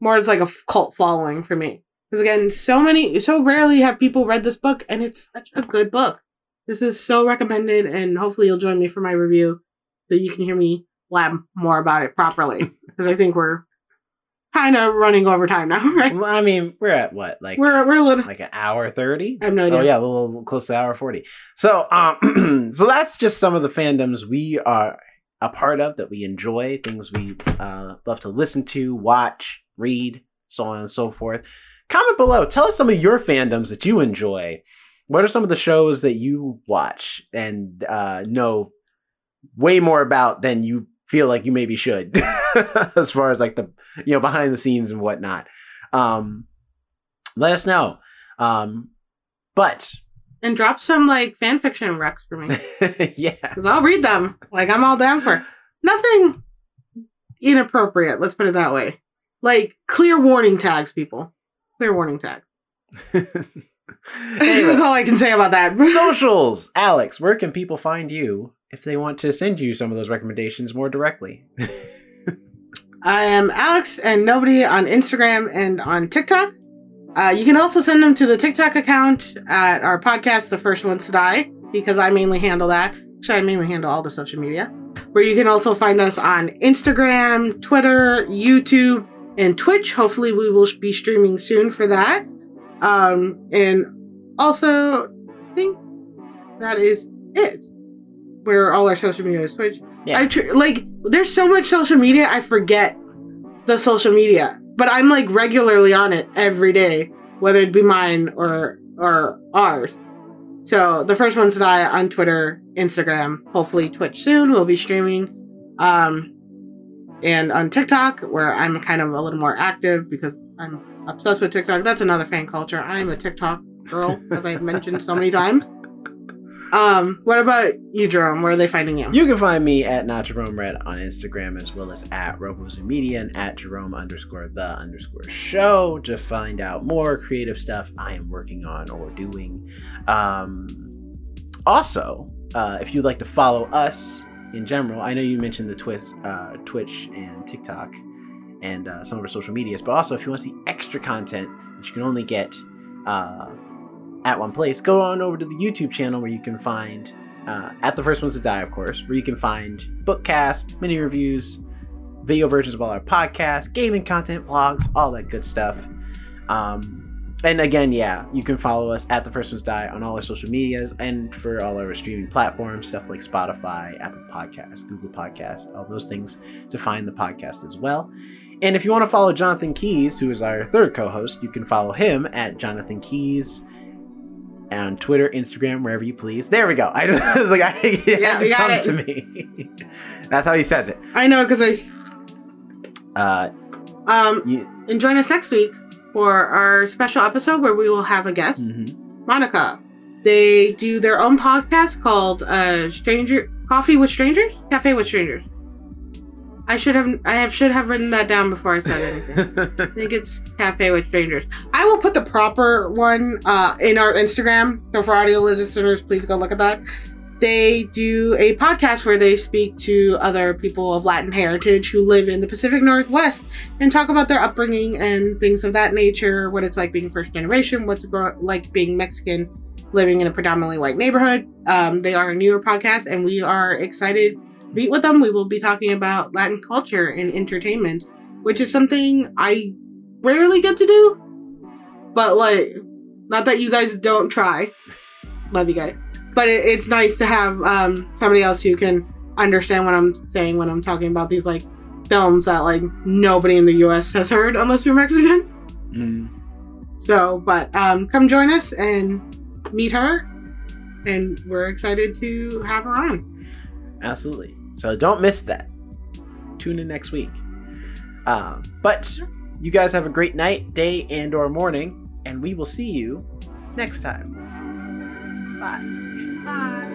more as like a cult following for me. Because again, so many, so rarely have people read this book, and it's such a good book. This is so recommended, and hopefully you'll join me for my review so you can hear me blab more about it properly. Because I think we're kind of running over time now, right? Well, I mean, we're at what like We're we're a little. like an hour thirty. I have no idea. Oh yeah, a little, little close to hour forty. So um, so that's just some of the fandoms we are a part of that we enjoy, things we uh love to listen to, watch, read, so on and so forth. Comment below. Tell us some of your fandoms that you enjoy. What are some of the shows that you watch and uh, know way more about than you feel like you maybe should, as far as like the you know behind the scenes and whatnot. Um, let us know. Um, but And drop some like fan fiction recs for me. yeah, Because I'll read them. Like, I'm all down for nothing inappropriate. Let's put it that way. Like, clear warning tags, people. Clear warning tags. Anyway. That's all I can say about that. Socials, Alex. Where can people find you if they want to send you some of those recommendations more directly? I am Alex and nobody on Instagram and on TikTok. Uh, you can also send them to the TikTok account at our podcast, The First Ones to Die, because I mainly handle that. Actually, I mainly handle all the social media. Where you can also find us on Instagram, Twitter, YouTube, and Twitch. Hopefully, we will be streaming soon for that. Um, and also, I think that is it. Where all our social media is Twitch. Yeah. I tr- like there's so much social media I forget the social media, but I'm like regularly on it every day, whether it be mine or or ours. So the first one's to die on Twitter, Instagram, hopefully Twitch soon. We'll be streaming, um, and on TikTok where I'm kind of a little more active because I'm obsessed with TikTok. That's another fan culture. I'm a TikTok girl, as I've mentioned so many times. Um, what about you, Jerome? Where are they finding you? You can find me at not Jerome Red on Instagram as well as at Robozu Media and at Jerome underscore the underscore show to find out more creative stuff I am working on or doing. Um, also, uh, if you'd like to follow us in general, I know you mentioned the Twitch, uh, Twitch and TikTok and uh, some of our social medias, but also if you want to see extra content that you can only get uh, at one place, go on over to the YouTube channel where you can find uh, at the first ones to die, of course, where you can find bookcast, mini reviews, video versions of all our podcasts, gaming content, vlogs, all that good stuff. Um, and again, yeah, you can follow us at the first ones die on all our social medias and for all our streaming platforms, stuff like Spotify, Apple Podcasts, Google Podcasts, all those things to find the podcast as well. And if you want to follow Jonathan Keys, who is our third co-host, you can follow him at Jonathan Keys on Twitter, Instagram, wherever you please. There we go. I was like, I, Yeah, had to got come it. to me. That's how he says it. I know because I. Uh, um you, and join us next week for our special episode where we will have a guest, mhm. Monica. They do their own podcast called uh Stranger Coffee with Strangers, Cafe with Strangers. I should have I have should have written that down before I said anything. I think it's Cafe with Strangers. I will put the proper one uh, in our Instagram. So for audio listeners, please go look at that. They do a podcast where they speak to other people of Latin heritage who live in the Pacific Northwest and talk about their upbringing and things of that nature. What it's like being first generation, what's it like being Mexican, living in a predominantly white neighborhood. Um, they are a newer podcast, and we are excited meet with them. We will be talking about Latin culture and entertainment, which is something I rarely get to do. But like, not that you guys don't try. Love you guys. But it, it's nice to have um, somebody else who can understand what I'm saying when I'm talking about these like films that like nobody in the U.S. has heard unless you're Mexican. Mm. So, but um, come join us and meet her, and we're excited to have her on. Absolutely. So don't miss that. Tune in next week. Um, but you guys have a great night, day, and or morning, and we will see you next time. Bye. Bye.